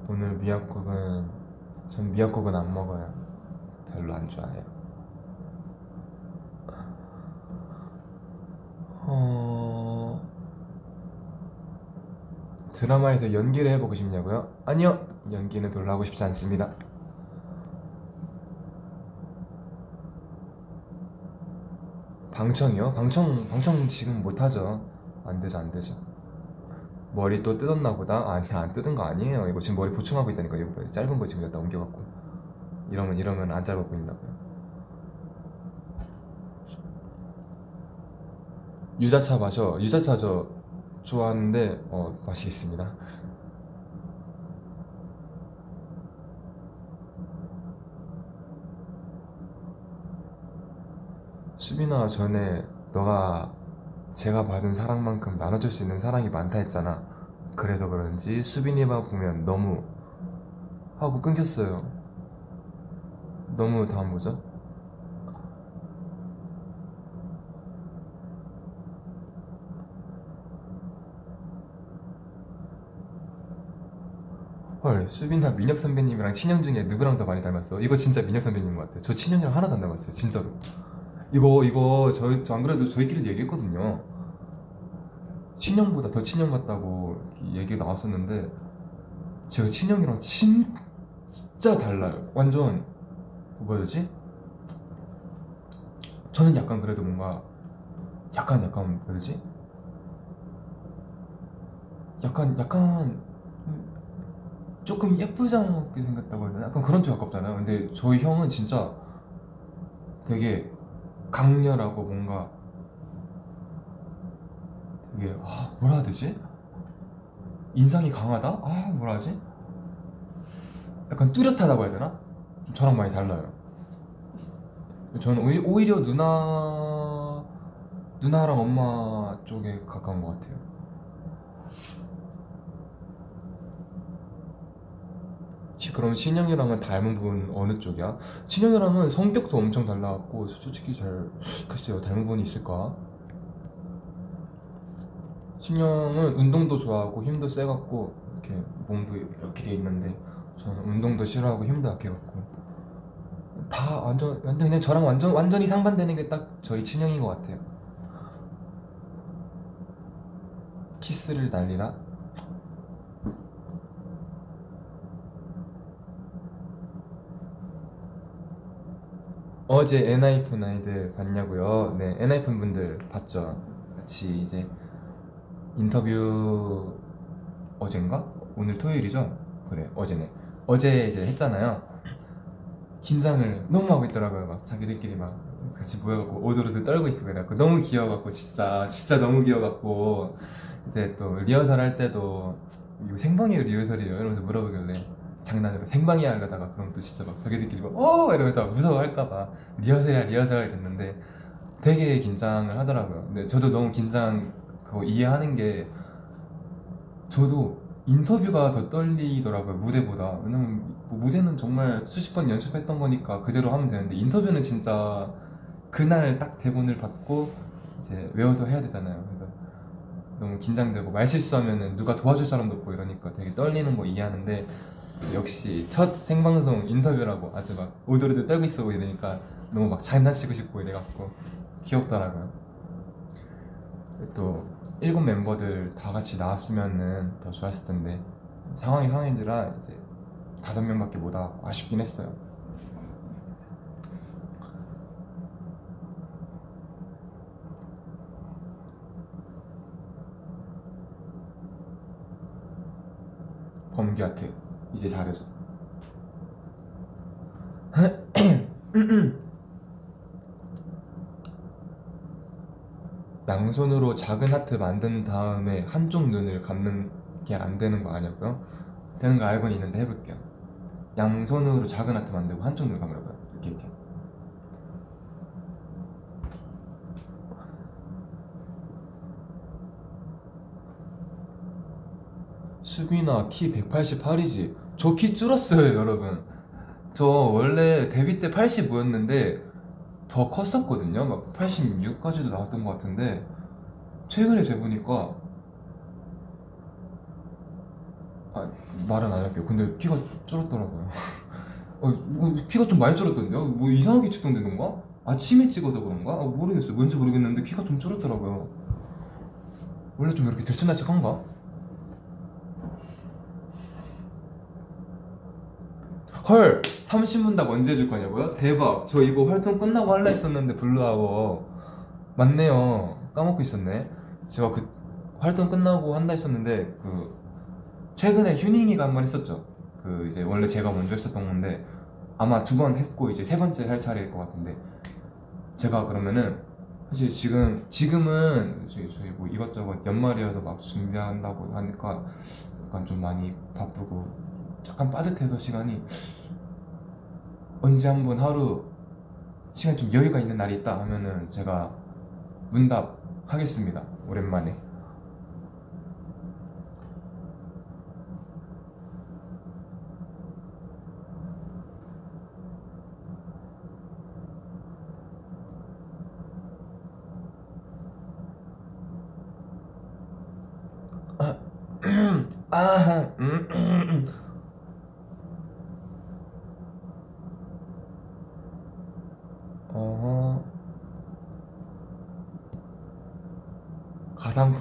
오늘 미역국은 전 미역국은 안 먹어요 별로 안 좋아해요 어... 드라마에서 연기를 해보고 싶냐고요? 아니요 연기는 별로 하고 싶지 않습니다 방청이요? 방청 방청 지금 못 하죠. 안 되죠, 안 되죠. 머리 또 뜯었나 보다. 아니 안 뜯은 거 아니에요. 이거 지금 머리 보충하고 있다니까. 이거 짧은 거 지금 여기다 옮겨갖고. 이러면 이러면 안 짧아 보인다고요. 유자차 마셔. 유자차 저 좋아하는데 어 마시겠습니다. 수빈아 전에 너가 제가 받은 사랑만큼 나눠줄 수 있는 사랑이 많다 했잖아 그래서 그런지 수빈이만 보면 너무 하고 끊겼어요 너무 다음 뭐죠? 헐 수빈아 민혁 선배님이랑 친형 중에 누구랑 더 많이 닮았어? 이거 진짜 민혁 선배님 것 같아 저 친형이랑 하나도 안 닮았어요 진짜로 이거 이거 저희 저 안 그래도 저희끼리도 얘기했거든요. 친형보다 더 친형 같다고 얘기가 나왔었는데 제가 친형이랑 진짜 달라요. 완전 그 뭐였지? 저는 약간 그래도 뭔가 약간 약간 뭐였지? 약간 약간 조금 예쁘장하게 생겼다고 해야 되나? 약간 그런 쪽 가깝잖아요. 근데 저희 형은 진짜 되게 강렬하고 뭔가 되게 아, 뭐라 해야 되지? 인상이 강하다? 아 뭐라 하지? 약간 뚜렷하다고 해야 되나? 좀 저랑 많이 달라요. 저는 오히- 오히려 누나 누나랑 엄마 쪽에 가까운 것 같아요. 지- 그럼 신영이랑은 닮은 부분 어느 쪽이야? 신영이랑은 성격도 엄청 달라갖고 솔직히 잘 글쎄요 닮은 부분이 있을까? 신영은 운동도 좋아하고 힘도 세갖고 이렇게 몸도 이렇게 돼 있는데 저는 운동도 싫어하고 힘도 약해갖고 다 완전 완전 그냥 저랑 완전 완전히 상반되는 게 딱 저희 친형인 것 같아요. 키스를 날리라? 어제 엔하이픈 아이들 봤냐고요? 네, 엔하이픈 분들 봤죠. 같이 이제 인터뷰 어젠가? 오늘 토요일이죠? 그래, 어제네. 어제 이제 했잖아요. 긴장을 너무 하고 있더라고요. 막 자기들끼리 막 같이 모여갖고 오도로도 떨고 있고 그래갖고 너무 귀여워갖고 진짜 진짜 너무 귀여워갖고 이제 또 리허설 할 때도 이거 생방이에요 리허설이에요 이러면서 물어보길래 장난으로 생방이 하려다가 그럼 또 진짜 막 자기들끼리 막어! 이러면서 무서워할까봐 리허설이야 리허설 이랬는데 되게 긴장을 하더라고요. 근데 저도 너무 긴장 그거 이해하는 게 저도 인터뷰가 더 떨리더라고요 무대보다. 왜냐면 뭐 무대는 정말 수십 번 연습했던 거니까 그대로 하면 되는데 인터뷰는 진짜 그날 딱 대본을 받고 이제 외워서 해야 되잖아요. 그래서 너무 긴장되고 말 실수하면은 누가 도와줄 사람도 없고 이러니까 되게 떨리는 거 이해하는데 역시 첫 생방송 인터뷰라고 아주 막 오도리도 떨고 있어 이러니까 너무 막 장난치고 싶고 이래갖고 귀엽더라고요 또 일곱 멤버들 다 같이 나왔으면은 더 좋았을 텐데 상황이 상황인지라 이제 다섯 명밖에 못 와갖고 아쉽긴 했어요. 검기 아트 이제 잘해줘. 양손으로 작은 하트 만든 다음에 한쪽 눈을 감는 게 안 되는 거 아니었고요? 되는 거 알고는 있는데 해볼게요. 양손으로 작은 하트 만들고 한쪽 눈을 감으라고요. 이렇게 이렇게. 수빈아 키 188이지? 저 키 줄었어요 여러분. 저 원래 데뷔 때 85였는데 더 컸었거든요. 막 86까지도 나왔던 것 같은데 최근에 재보니까 아 말은 안 할게요. 근데 키가 줄었더라고요. 어, 뭐 키가 좀 많이 줄었던데요? 뭐 이상하게 측정되는 건가? 아침에 찍어서 그런가? 아, 모르겠어요. 뭔지 모르겠는데 키가 좀 줄었더라고요. 원래 좀 이렇게 들쑥날쑥한가? 헐! 30문답 언제 해줄 거냐고요? 대박! 저 이거 활동 끝나고 할라 했었는데 Blue Hour 맞네요 까먹고 있었네 제가 그 활동 끝나고 한다 했었는데 그 최근에 휴닝이가 한 번 했었죠 그 이제 원래 제가 먼저 했었던 건데 아마 두 번 했고 이제 세 번째 할 차례일 것 같은데 제가 그러면은 사실 지금 지금은 저희, 뭐 이것저것 연말이어서 막 준비한다고 하니까 약간 좀 많이 바쁘고 약간 빠듯해서 시간이 언제 한번 하루 시간 좀 여유가 있는 날이 있다 하면은 제가 문답 하겠습니다. 오랜만에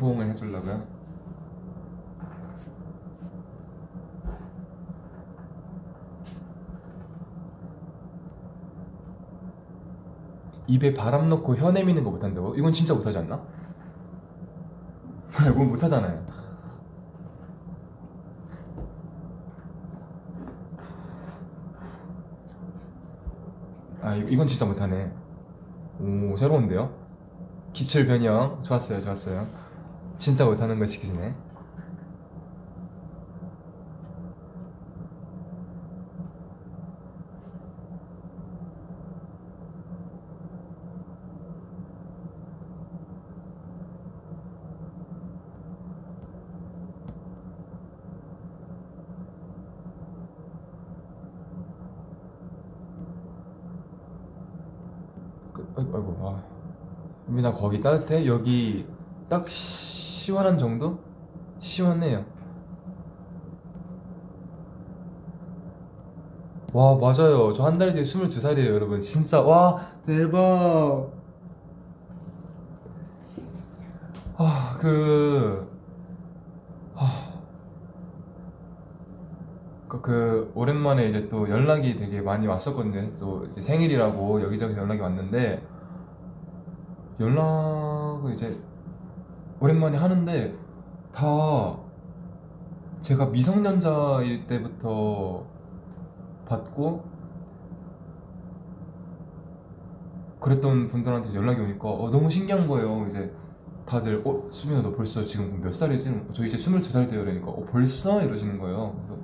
포옹을 해주려고요? 입에 바람 넣고 혀 내미는 거 못한다고? 이건 진짜 못하지 않나? 이건 못하잖아요. 아, 이건 진짜 못하네. 오, 새로운데요? 기출 변형. 좋았어요, 좋았어요. 진짜 못하는 걸 시키시네 그, 아이고, 아 유민아 거기 따뜻해? 여기 딱 시 원한 정도? 시원해요. 와 맞아요. 저 한 달 뒤에 22살이에요 여러분. 진짜 와 대박. 아 그 아, 그, 그 오랜만에 이제 또 연락이 되게 많이 왔었거든요. 또 생일이라고 여기저기 연락이 왔는데 연락을 이제 오랜만에 하는데 다 제가 미성년자일 때부터 받고 그랬던 분들한테 연락이 오니까 어, 너무 신기한 거예요. 이제 다들 어 수민아 너 벌써 지금 몇 살이지? 저 이제 22살 돼요. 그러니까 어 벌써 이러시는 거예요. 그래서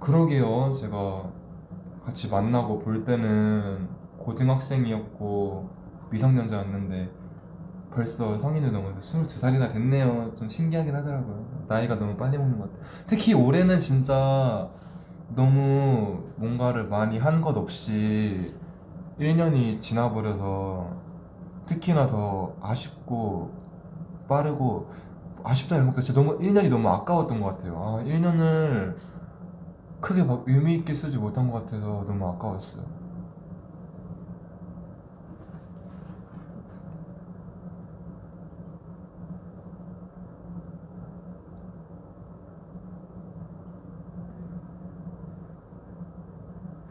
그러게요. 제가 같이 만나고 볼 때는 고등학생이었고 미성년자였는데 벌써 성인을 넘어서 22살이나 됐네요. 좀 신기하긴 하더라고요. 나이가 너무 빨리 먹는 것 같아요. 특히 올해는 진짜 너무 뭔가를 많이 한 것 없이 1년이 지나버려서 특히나 더 아쉽고 빠르고 아쉽다 이런 것도 진짜 너무 1년이 너무 아까웠던 것 같아요. 아, 1년을 크게 막 의미 있게 쓰지 못한 것 같아서 너무 아까웠어요.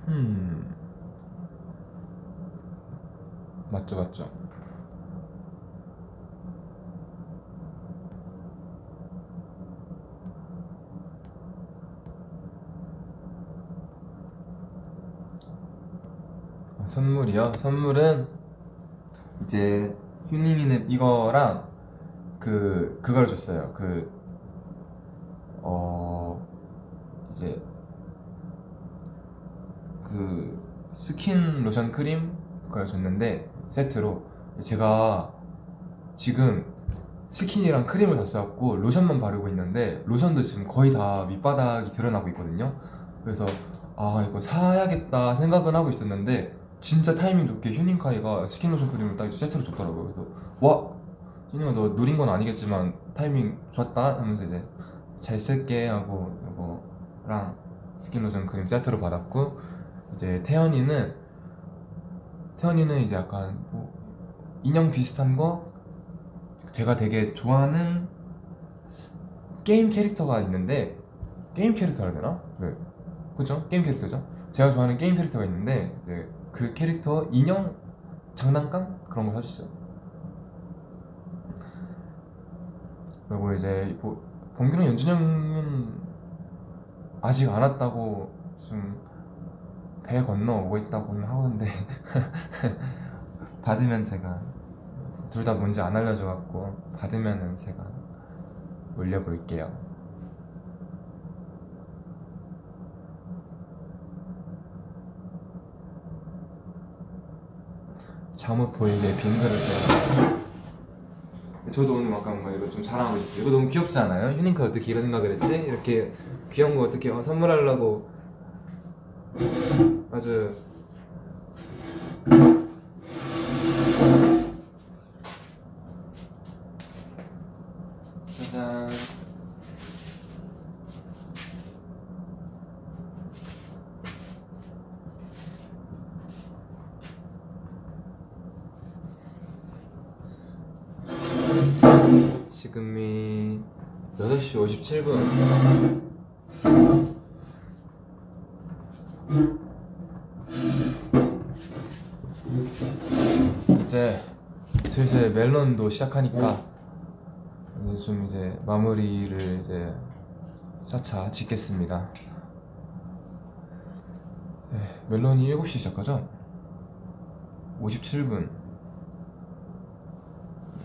음. 맞죠, 맞죠. 아, 선물이요? 선물은 이제 휴닝이는 이거랑 그 그걸 줬어요. 그 어 이제 그 스킨 로션 크림 그걸 줬는데 세트로 제가 지금 스킨이랑 크림을 다 써갖고 로션만 바르고 있는데 로션도 지금 거의 다 밑바닥이 드러나고 있거든요. 그래서 아 이거 사야겠다 생각은 하고 있었는데 진짜 타이밍 좋게 휴닝카이가 스킨 로션 크림을 딱 세트로 줬더라고요. 그래서 와 휴닝아 너 노린 건 아니겠지만 타이밍 좋았다 하면서 이제 잘 쓸게 하고 이거랑 스킨 로션 크림 세트로 받았고 이제 태현이는 태현이는 이제 약간 뭐 인형 비슷한 거 제가 되게 좋아하는 게임 캐릭터가 있는데 게임 캐릭터라 되나? 네. 그죠? 게임 캐릭터죠. 제가 좋아하는 게임 캐릭터가 있는데 이제 그 캐릭터 인형 장난감 그런 거 사줬어요. 그리고 이제 뭐 범규랑 연준이 형은 아직 안 왔다고 좀 배 건너 오고 있다고는 하는데 받으면 제가 둘 다 뭔지 안 알려줘갖고 받으면은 제가 올려볼게요. 잠옷 보이게 빈 그릇 때 저도 오늘 아까 뭔가 이거 좀 자랑하고 싶어요. 이거 너무 귀엽지 않아요? 휴닝카 어떻게 이런 생각을 했지? 이렇게 귀여운 거 어떻게 어, 선물하려고 아주 짜잔 지금이 8시 57분 이제 슬슬 멜론도 시작하니까 이제 좀 이제 마무리를 이제 차차 짓겠습니다. 네, 멜론이 7시 시작하죠? 57분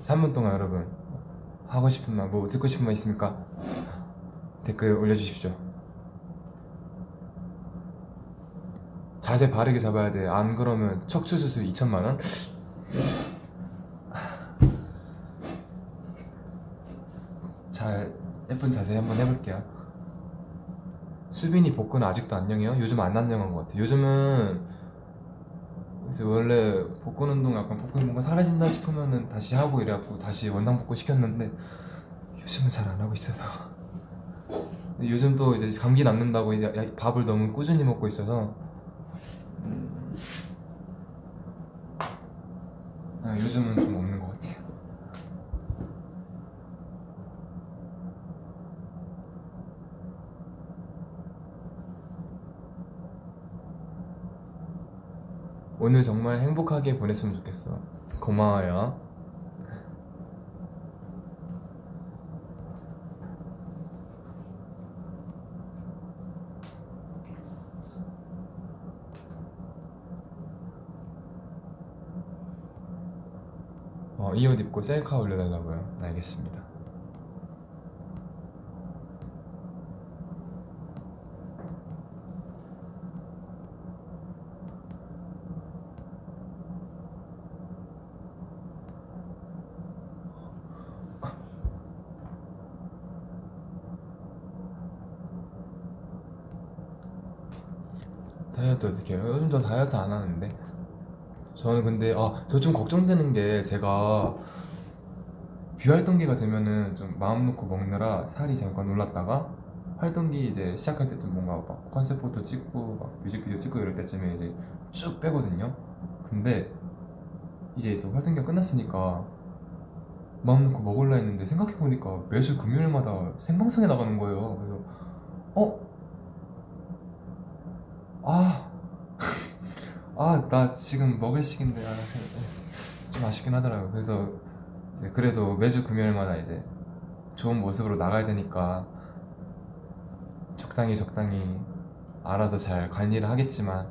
3분 동안 여러분 하고 싶은 말 뭐 듣고 싶은 말 있습니까? 댓글 올려주십시오 자세 바르게 잡아야 돼 안 그러면 척추 수술 2천만 원? 잘 예쁜 자세 한번 해볼게요. 수빈이 복근은 아직도 안녕해요? 요즘 안 안녕한 것 같아. 요즘은 이제 원래 복근 운동 약간 복근이 뭔가 사라진다 싶으면은 다시 하고 이래갖고 다시 원상 복구 시켰는데 요즘은 잘 안 하고 있어서. 요즘 또 이제 감기 낫는다고 밥을 너무 꾸준히 먹고 있어서. 음, 아, 요즘은 좀 없는 것 같아요 오늘 정말 행복하게 보냈으면 좋겠어 고마워요 어, 이 옷 입고 셀카 올려달라고요? 알겠습니다. 다이어트 어떻게 해요? 요즘 저 다이어트 안 하는데 저는 근데 아 저 좀 걱정되는 게 제가 비활동기가 되면은 좀 마음 놓고 먹느라 살이 잠깐 올랐다가 활동기 이제 시작할 때 좀 뭔가 막 컨셉 포토 찍고 막 뮤직비디오 찍고 이럴 때쯤에 이제 쭉 빼거든요. 근데 이제 또 활동기가 끝났으니까 마음 놓고 먹을라 했는데 생각해 보니까 매주 금요일마다 생방송에 나가는 거예요. 그래서 어? 아 아, 나 지금 먹을 시기인데, 아, 좀 아쉽긴 하더라고요. 그래서, 그래도 매주 금요일마다 이제 좋은 모습으로 나가야 되니까, 적당히 적당히 알아서 잘 관리를 하겠지만,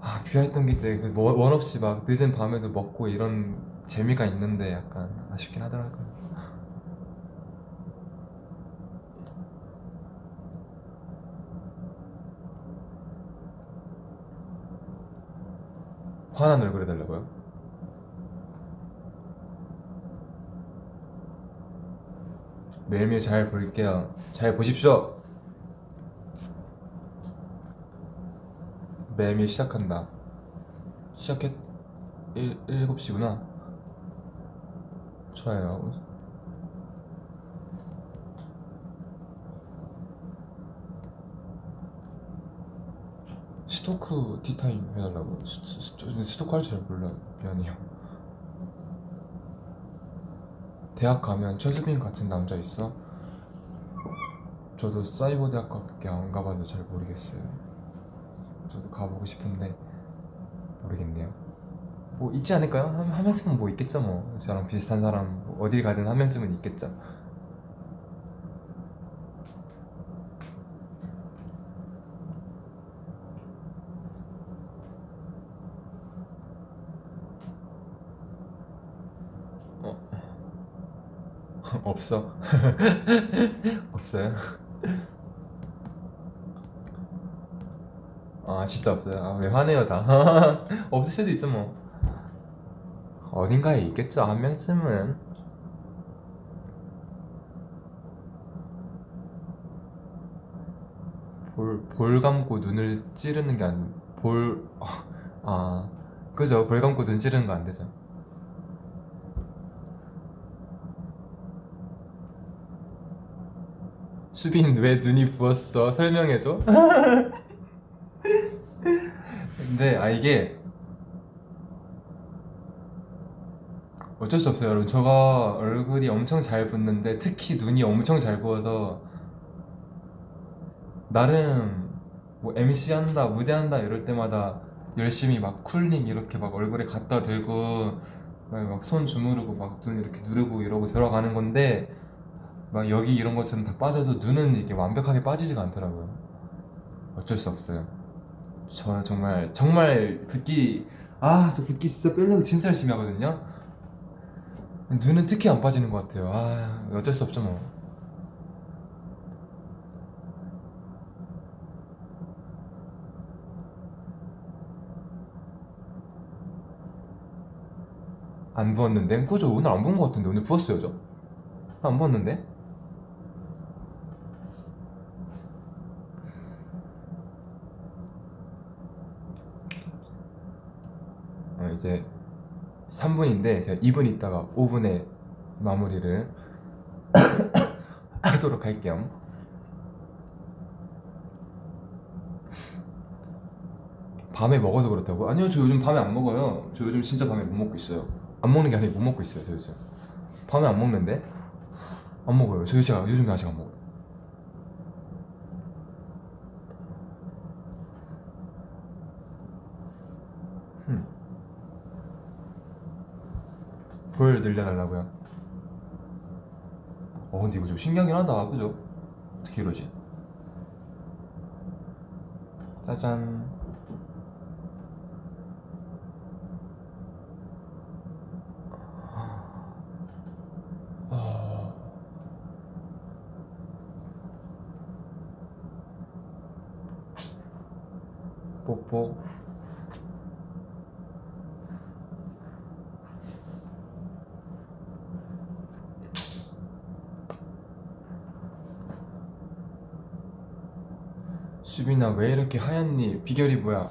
아, 비활동기 때그원 없이 막 늦은 밤에도 먹고 이런 재미가 있는데 약간 아쉽긴 하더라고요. 화난 얼굴 해달라고요? 매일매일 잘 볼게요. 잘 보십시오. 매일매일 시작한다. 시작했 1, 7시구나. 좋아요. 스토크 티타임 해달라고? 스, 스, 스, 저 스토크 할 줄 몰라. 미안해요. 대학 가면 최수빈 같은 남자 있어? 저도 사이버 대학밖에 안 가봐서 잘 모르겠어요. 저도 가보고 싶은데 모르겠네요. 뭐 있지 않을까요? 한, 한 명쯤은 뭐 있겠죠 뭐. 저랑 비슷한 사람 뭐 어딜 가든 한 명쯤은 있겠죠. 없어. 없어요? 아 진짜 없어요. 아, 왜 화내요 다. 없을 수도 있죠 뭐. 어딘가에 있겠죠 한 명쯤은. 볼, 볼 감고 눈을 찌르는 게 아니 볼... 아 그죠 볼 감고 눈 찌르는 거 안 되죠 수빈 왜 눈이 부었어? 설명해줘. 근데 아 이게 어쩔 수 없어요 여러분. 제가 얼굴이 엄청 잘 붓는데 특히 눈이 엄청 잘 부어서 나름 뭐 MC 한다 무대 한다 이럴 때마다 열심히 막 쿨링 이렇게 막 얼굴에 갖다 대고 막 손 주무르고 막 눈 이렇게 누르고 이러고 들어가는 건데 막 여기 이런 것처럼 다 빠져도 눈은 이렇게 완벽하게 빠지지가 않더라고요. 어쩔 수 없어요. 저 정말 정말 붓기 아 저 붓기 진짜 빼려고 진짜 열심히 하거든요 눈은 특히 안 빠지는 것 같아요 아 어쩔 수 없죠 뭐 안 부었는데? 그죠? 오늘 안 부은 것 같은데 오늘 부었어요 저? 안 부었는데? 어, 이제 3분인데 제가 2분 있다가 5분에 마무리를 하도록 할게요. 밤에 먹어서 그렇다고? 아니요 저 요즘 밤에 안 먹어요. 저 요즘 진짜 밤에 못 먹고 있어요. 안 먹는 게 아니라 못 먹고 있어요 저 요즘. 밤에 안 먹는데? 안 먹어요. 저 요즘 요즘 아직 안 먹어요 볼 늘려달라고요 어 근데 이거 좀 신기하긴 하다 그죠? 어떻게 이러지? 짜잔 수빈아 왜 이렇게 하얗니? 비결이 뭐야?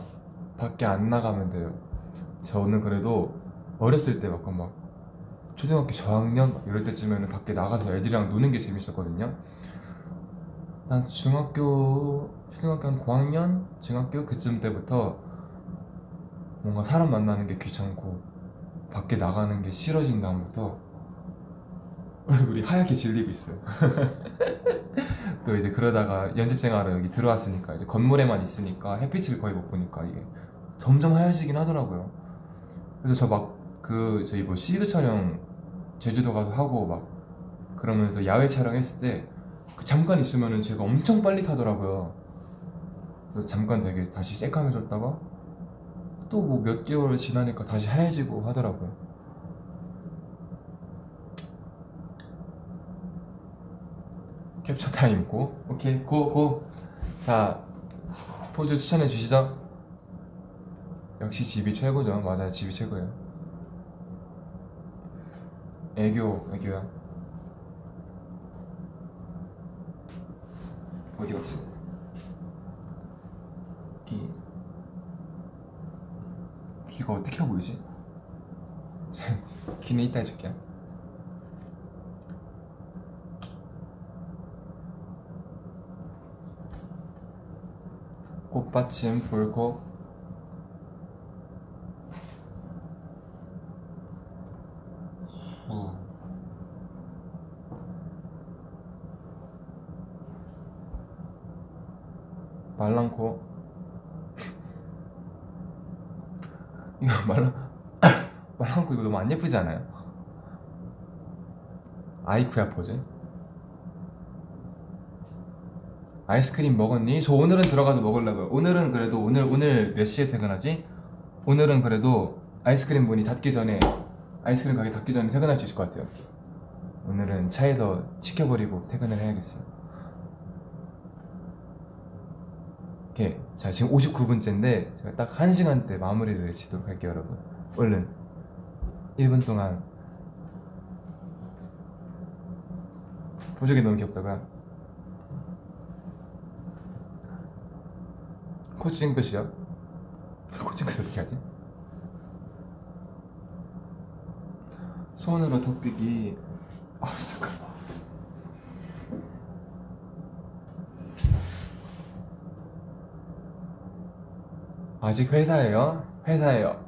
밖에 안 나가면 돼요 저는 그래도 어렸을 때 막, 막 초등학교 저학년 막 이럴 때쯤에는 밖에 나가서 애들이랑 노는 게 재밌었거든요 난 중학교 초등학교 한 고학년 중학교 그쯤 때부터 뭔가 사람 만나는 게 귀찮고 밖에 나가는 게 싫어진 다음부터 얼굴이 하얗게 질리고 있어요 또 이제 그러다가 연습생활을 여기 들어왔으니까 이제 건물에만 있으니까 햇빛을 거의 못 보니까 이게 점점 하얘지긴 하더라고요 그래서 저 막 그 저희 뭐 시그 촬영 제주도 가서 하고 막 그러면서 야외 촬영했을 때 그 잠깐 있으면은 제가 엄청 빨리 타더라고요. 그래서 잠깐 되게 다시 새까매졌다가 또 뭐 몇 개월 지나니까 다시 하얘지고 하더라고요. 캡처 타임 고 오케이 고 고. 자 포즈 추천해 주시죠. 역시 집이 최고죠. 맞아요, 집이 최고예요. 애교 애교야. 어디 갔어? 귀 귀가 어떻게 있지? 귀는 이따 해줄게요. 꽃받침 볼콕 어. 말랑코 이거 말랑 말랑코 이거 너무 안 예쁘지 않아요? 아이쿠야 포즈 아이스크림 먹었니? 저 오늘은 들어가서 먹으려고요. 오늘은 그래도 오늘 오늘 몇 시에 퇴근하지? 오늘은 그래도 아이스크림 문이 닫기 전에 아이스크림 가게 닫기 전에 퇴근할 수 있을 것 같아요. 오늘은 차에서 시켜버리고 퇴근을 해야겠어요. 오케이. 자 지금 59분째인데 제가 딱 1시간대 마무리를 지도록 할게요 여러분. 얼른 1분 동안 보조개 너무 귀엽다가 코칭 끝이요? 코칭 끝 어떻게 하지? 손으로 턱비기 아 잠깐 아직 회사예요? 회사예요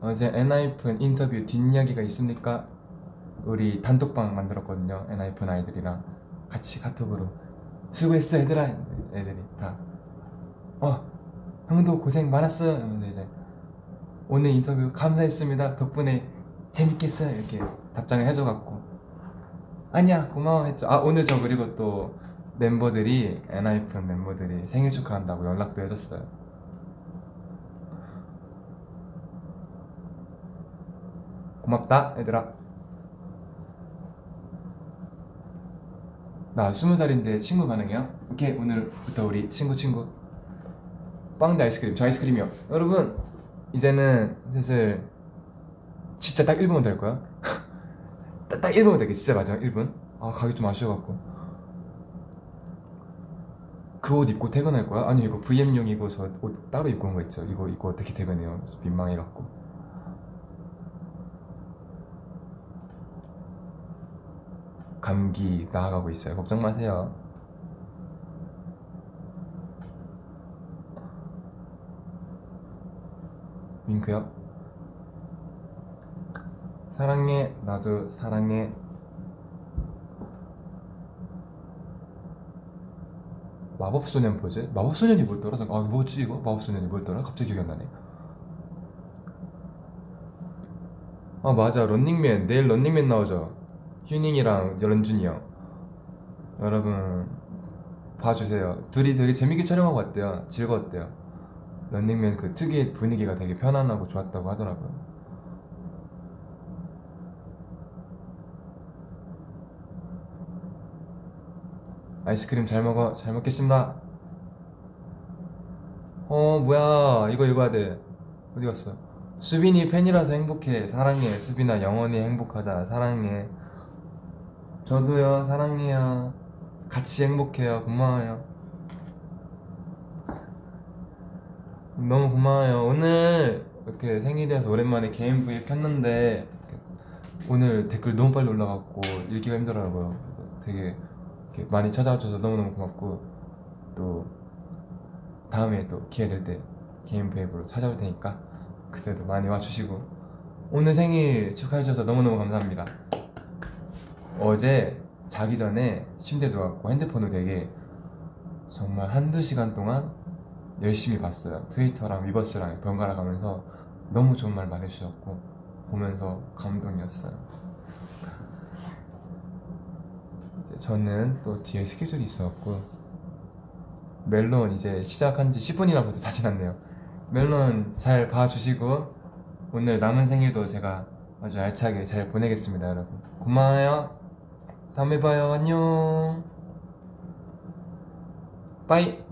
어제 엔하이픈 인터뷰 뒷이야기가 있습니까? 우리 단톡방 만들었거든요 엔하이픈 아이들이랑 같이 카톡으로 수고했어 얘들아. 애들이 다 어 형도 고생 많았어. 이러면서 이제 오늘 인터뷰 감사했습니다. 덕분에 재밌었어요. 이렇게 답장을 해줘갖고. 아니야 고마워 했죠. 아 오늘 저 그리고 또 멤버들이 엔하이픈 멤버들이 생일 축하한다고 연락도 해줬어요. 고맙다 얘들아. 나 스무 살인데 친구 가능해요? 오케이 오늘부터 우리 친구 친구. 빵대 아이스크림 저 아이스크림이요. 여러분 이제는 슬슬 진짜 딱 1분만 될 거야. 딱, 딱 1분만 될게 진짜 마지막 1분. 아 가기 좀 아쉬워갖고. 그 옷 입고 퇴근할 거야? 아니 이거 VM용이고 저 옷 따로 입고 온 거 있죠? 이거 입고 어떻게 퇴근해요? 민망해갖고 감기 나아가고 있어요 걱정 마세요 윙크요? 사랑해 나도 사랑해 마법소년 포즈? 마법소년이? 잠깐, 아 뭐지 이거? 마법소년이 뭐였더라? 갑자기 기억이 안 나네 아 맞아 런닝맨 내일 런닝맨 나오죠 휴닝이랑 런준이 형. 여러분 봐주세요. 둘이 되게 재밌게 촬영하고 왔대요. 즐거웠대요. 런닝맨 그 특유의 분위기가 되게 편안하고 좋았다고 하더라고요. 아이스크림 잘 먹어. 잘 먹겠습니다. 어 뭐야. 이거 읽어야 돼. 어디 갔어? 수빈이 팬이라서 행복해. 사랑해. 수빈아 영원히 행복하자. 사랑해 저도요 사랑해요. 같이 행복해요. 고마워요. 너무 고마워요. 오늘 이렇게 생일이어서 오랜만에 개인 브이 켰는데 오늘 댓글 너무 빨리 올라갔고 읽기가 힘들더라고요. 그래서 되게 많이 찾아와 줘서 너무너무 고맙고 또 다음에 또 기회 될 때 개인 브이앱으로 찾아올 테니까 그때도 많이 와주시고 오늘 생일 축하해 주셔서 너무너무 감사합니다 어제 자기 전에 침대에 누워갖고 핸드폰을 되게 정말 한두 시간 동안 열심히 봤어요. 트위터랑 위버스랑 번갈아 가면서 너무 좋은 말 말해주셨고 보면서 감동이었어요. 저는 또 뒤에 스케줄이 있어갖고 멜론 이제 시작한 지 10분이나 벌써 다 지났네요. 멜론 잘 봐주시고 오늘 남은 생일도 제가 아주 알차게 잘 보내겠습니다 여러분. 고마워요 다음에 봐요. 안녕. 빠이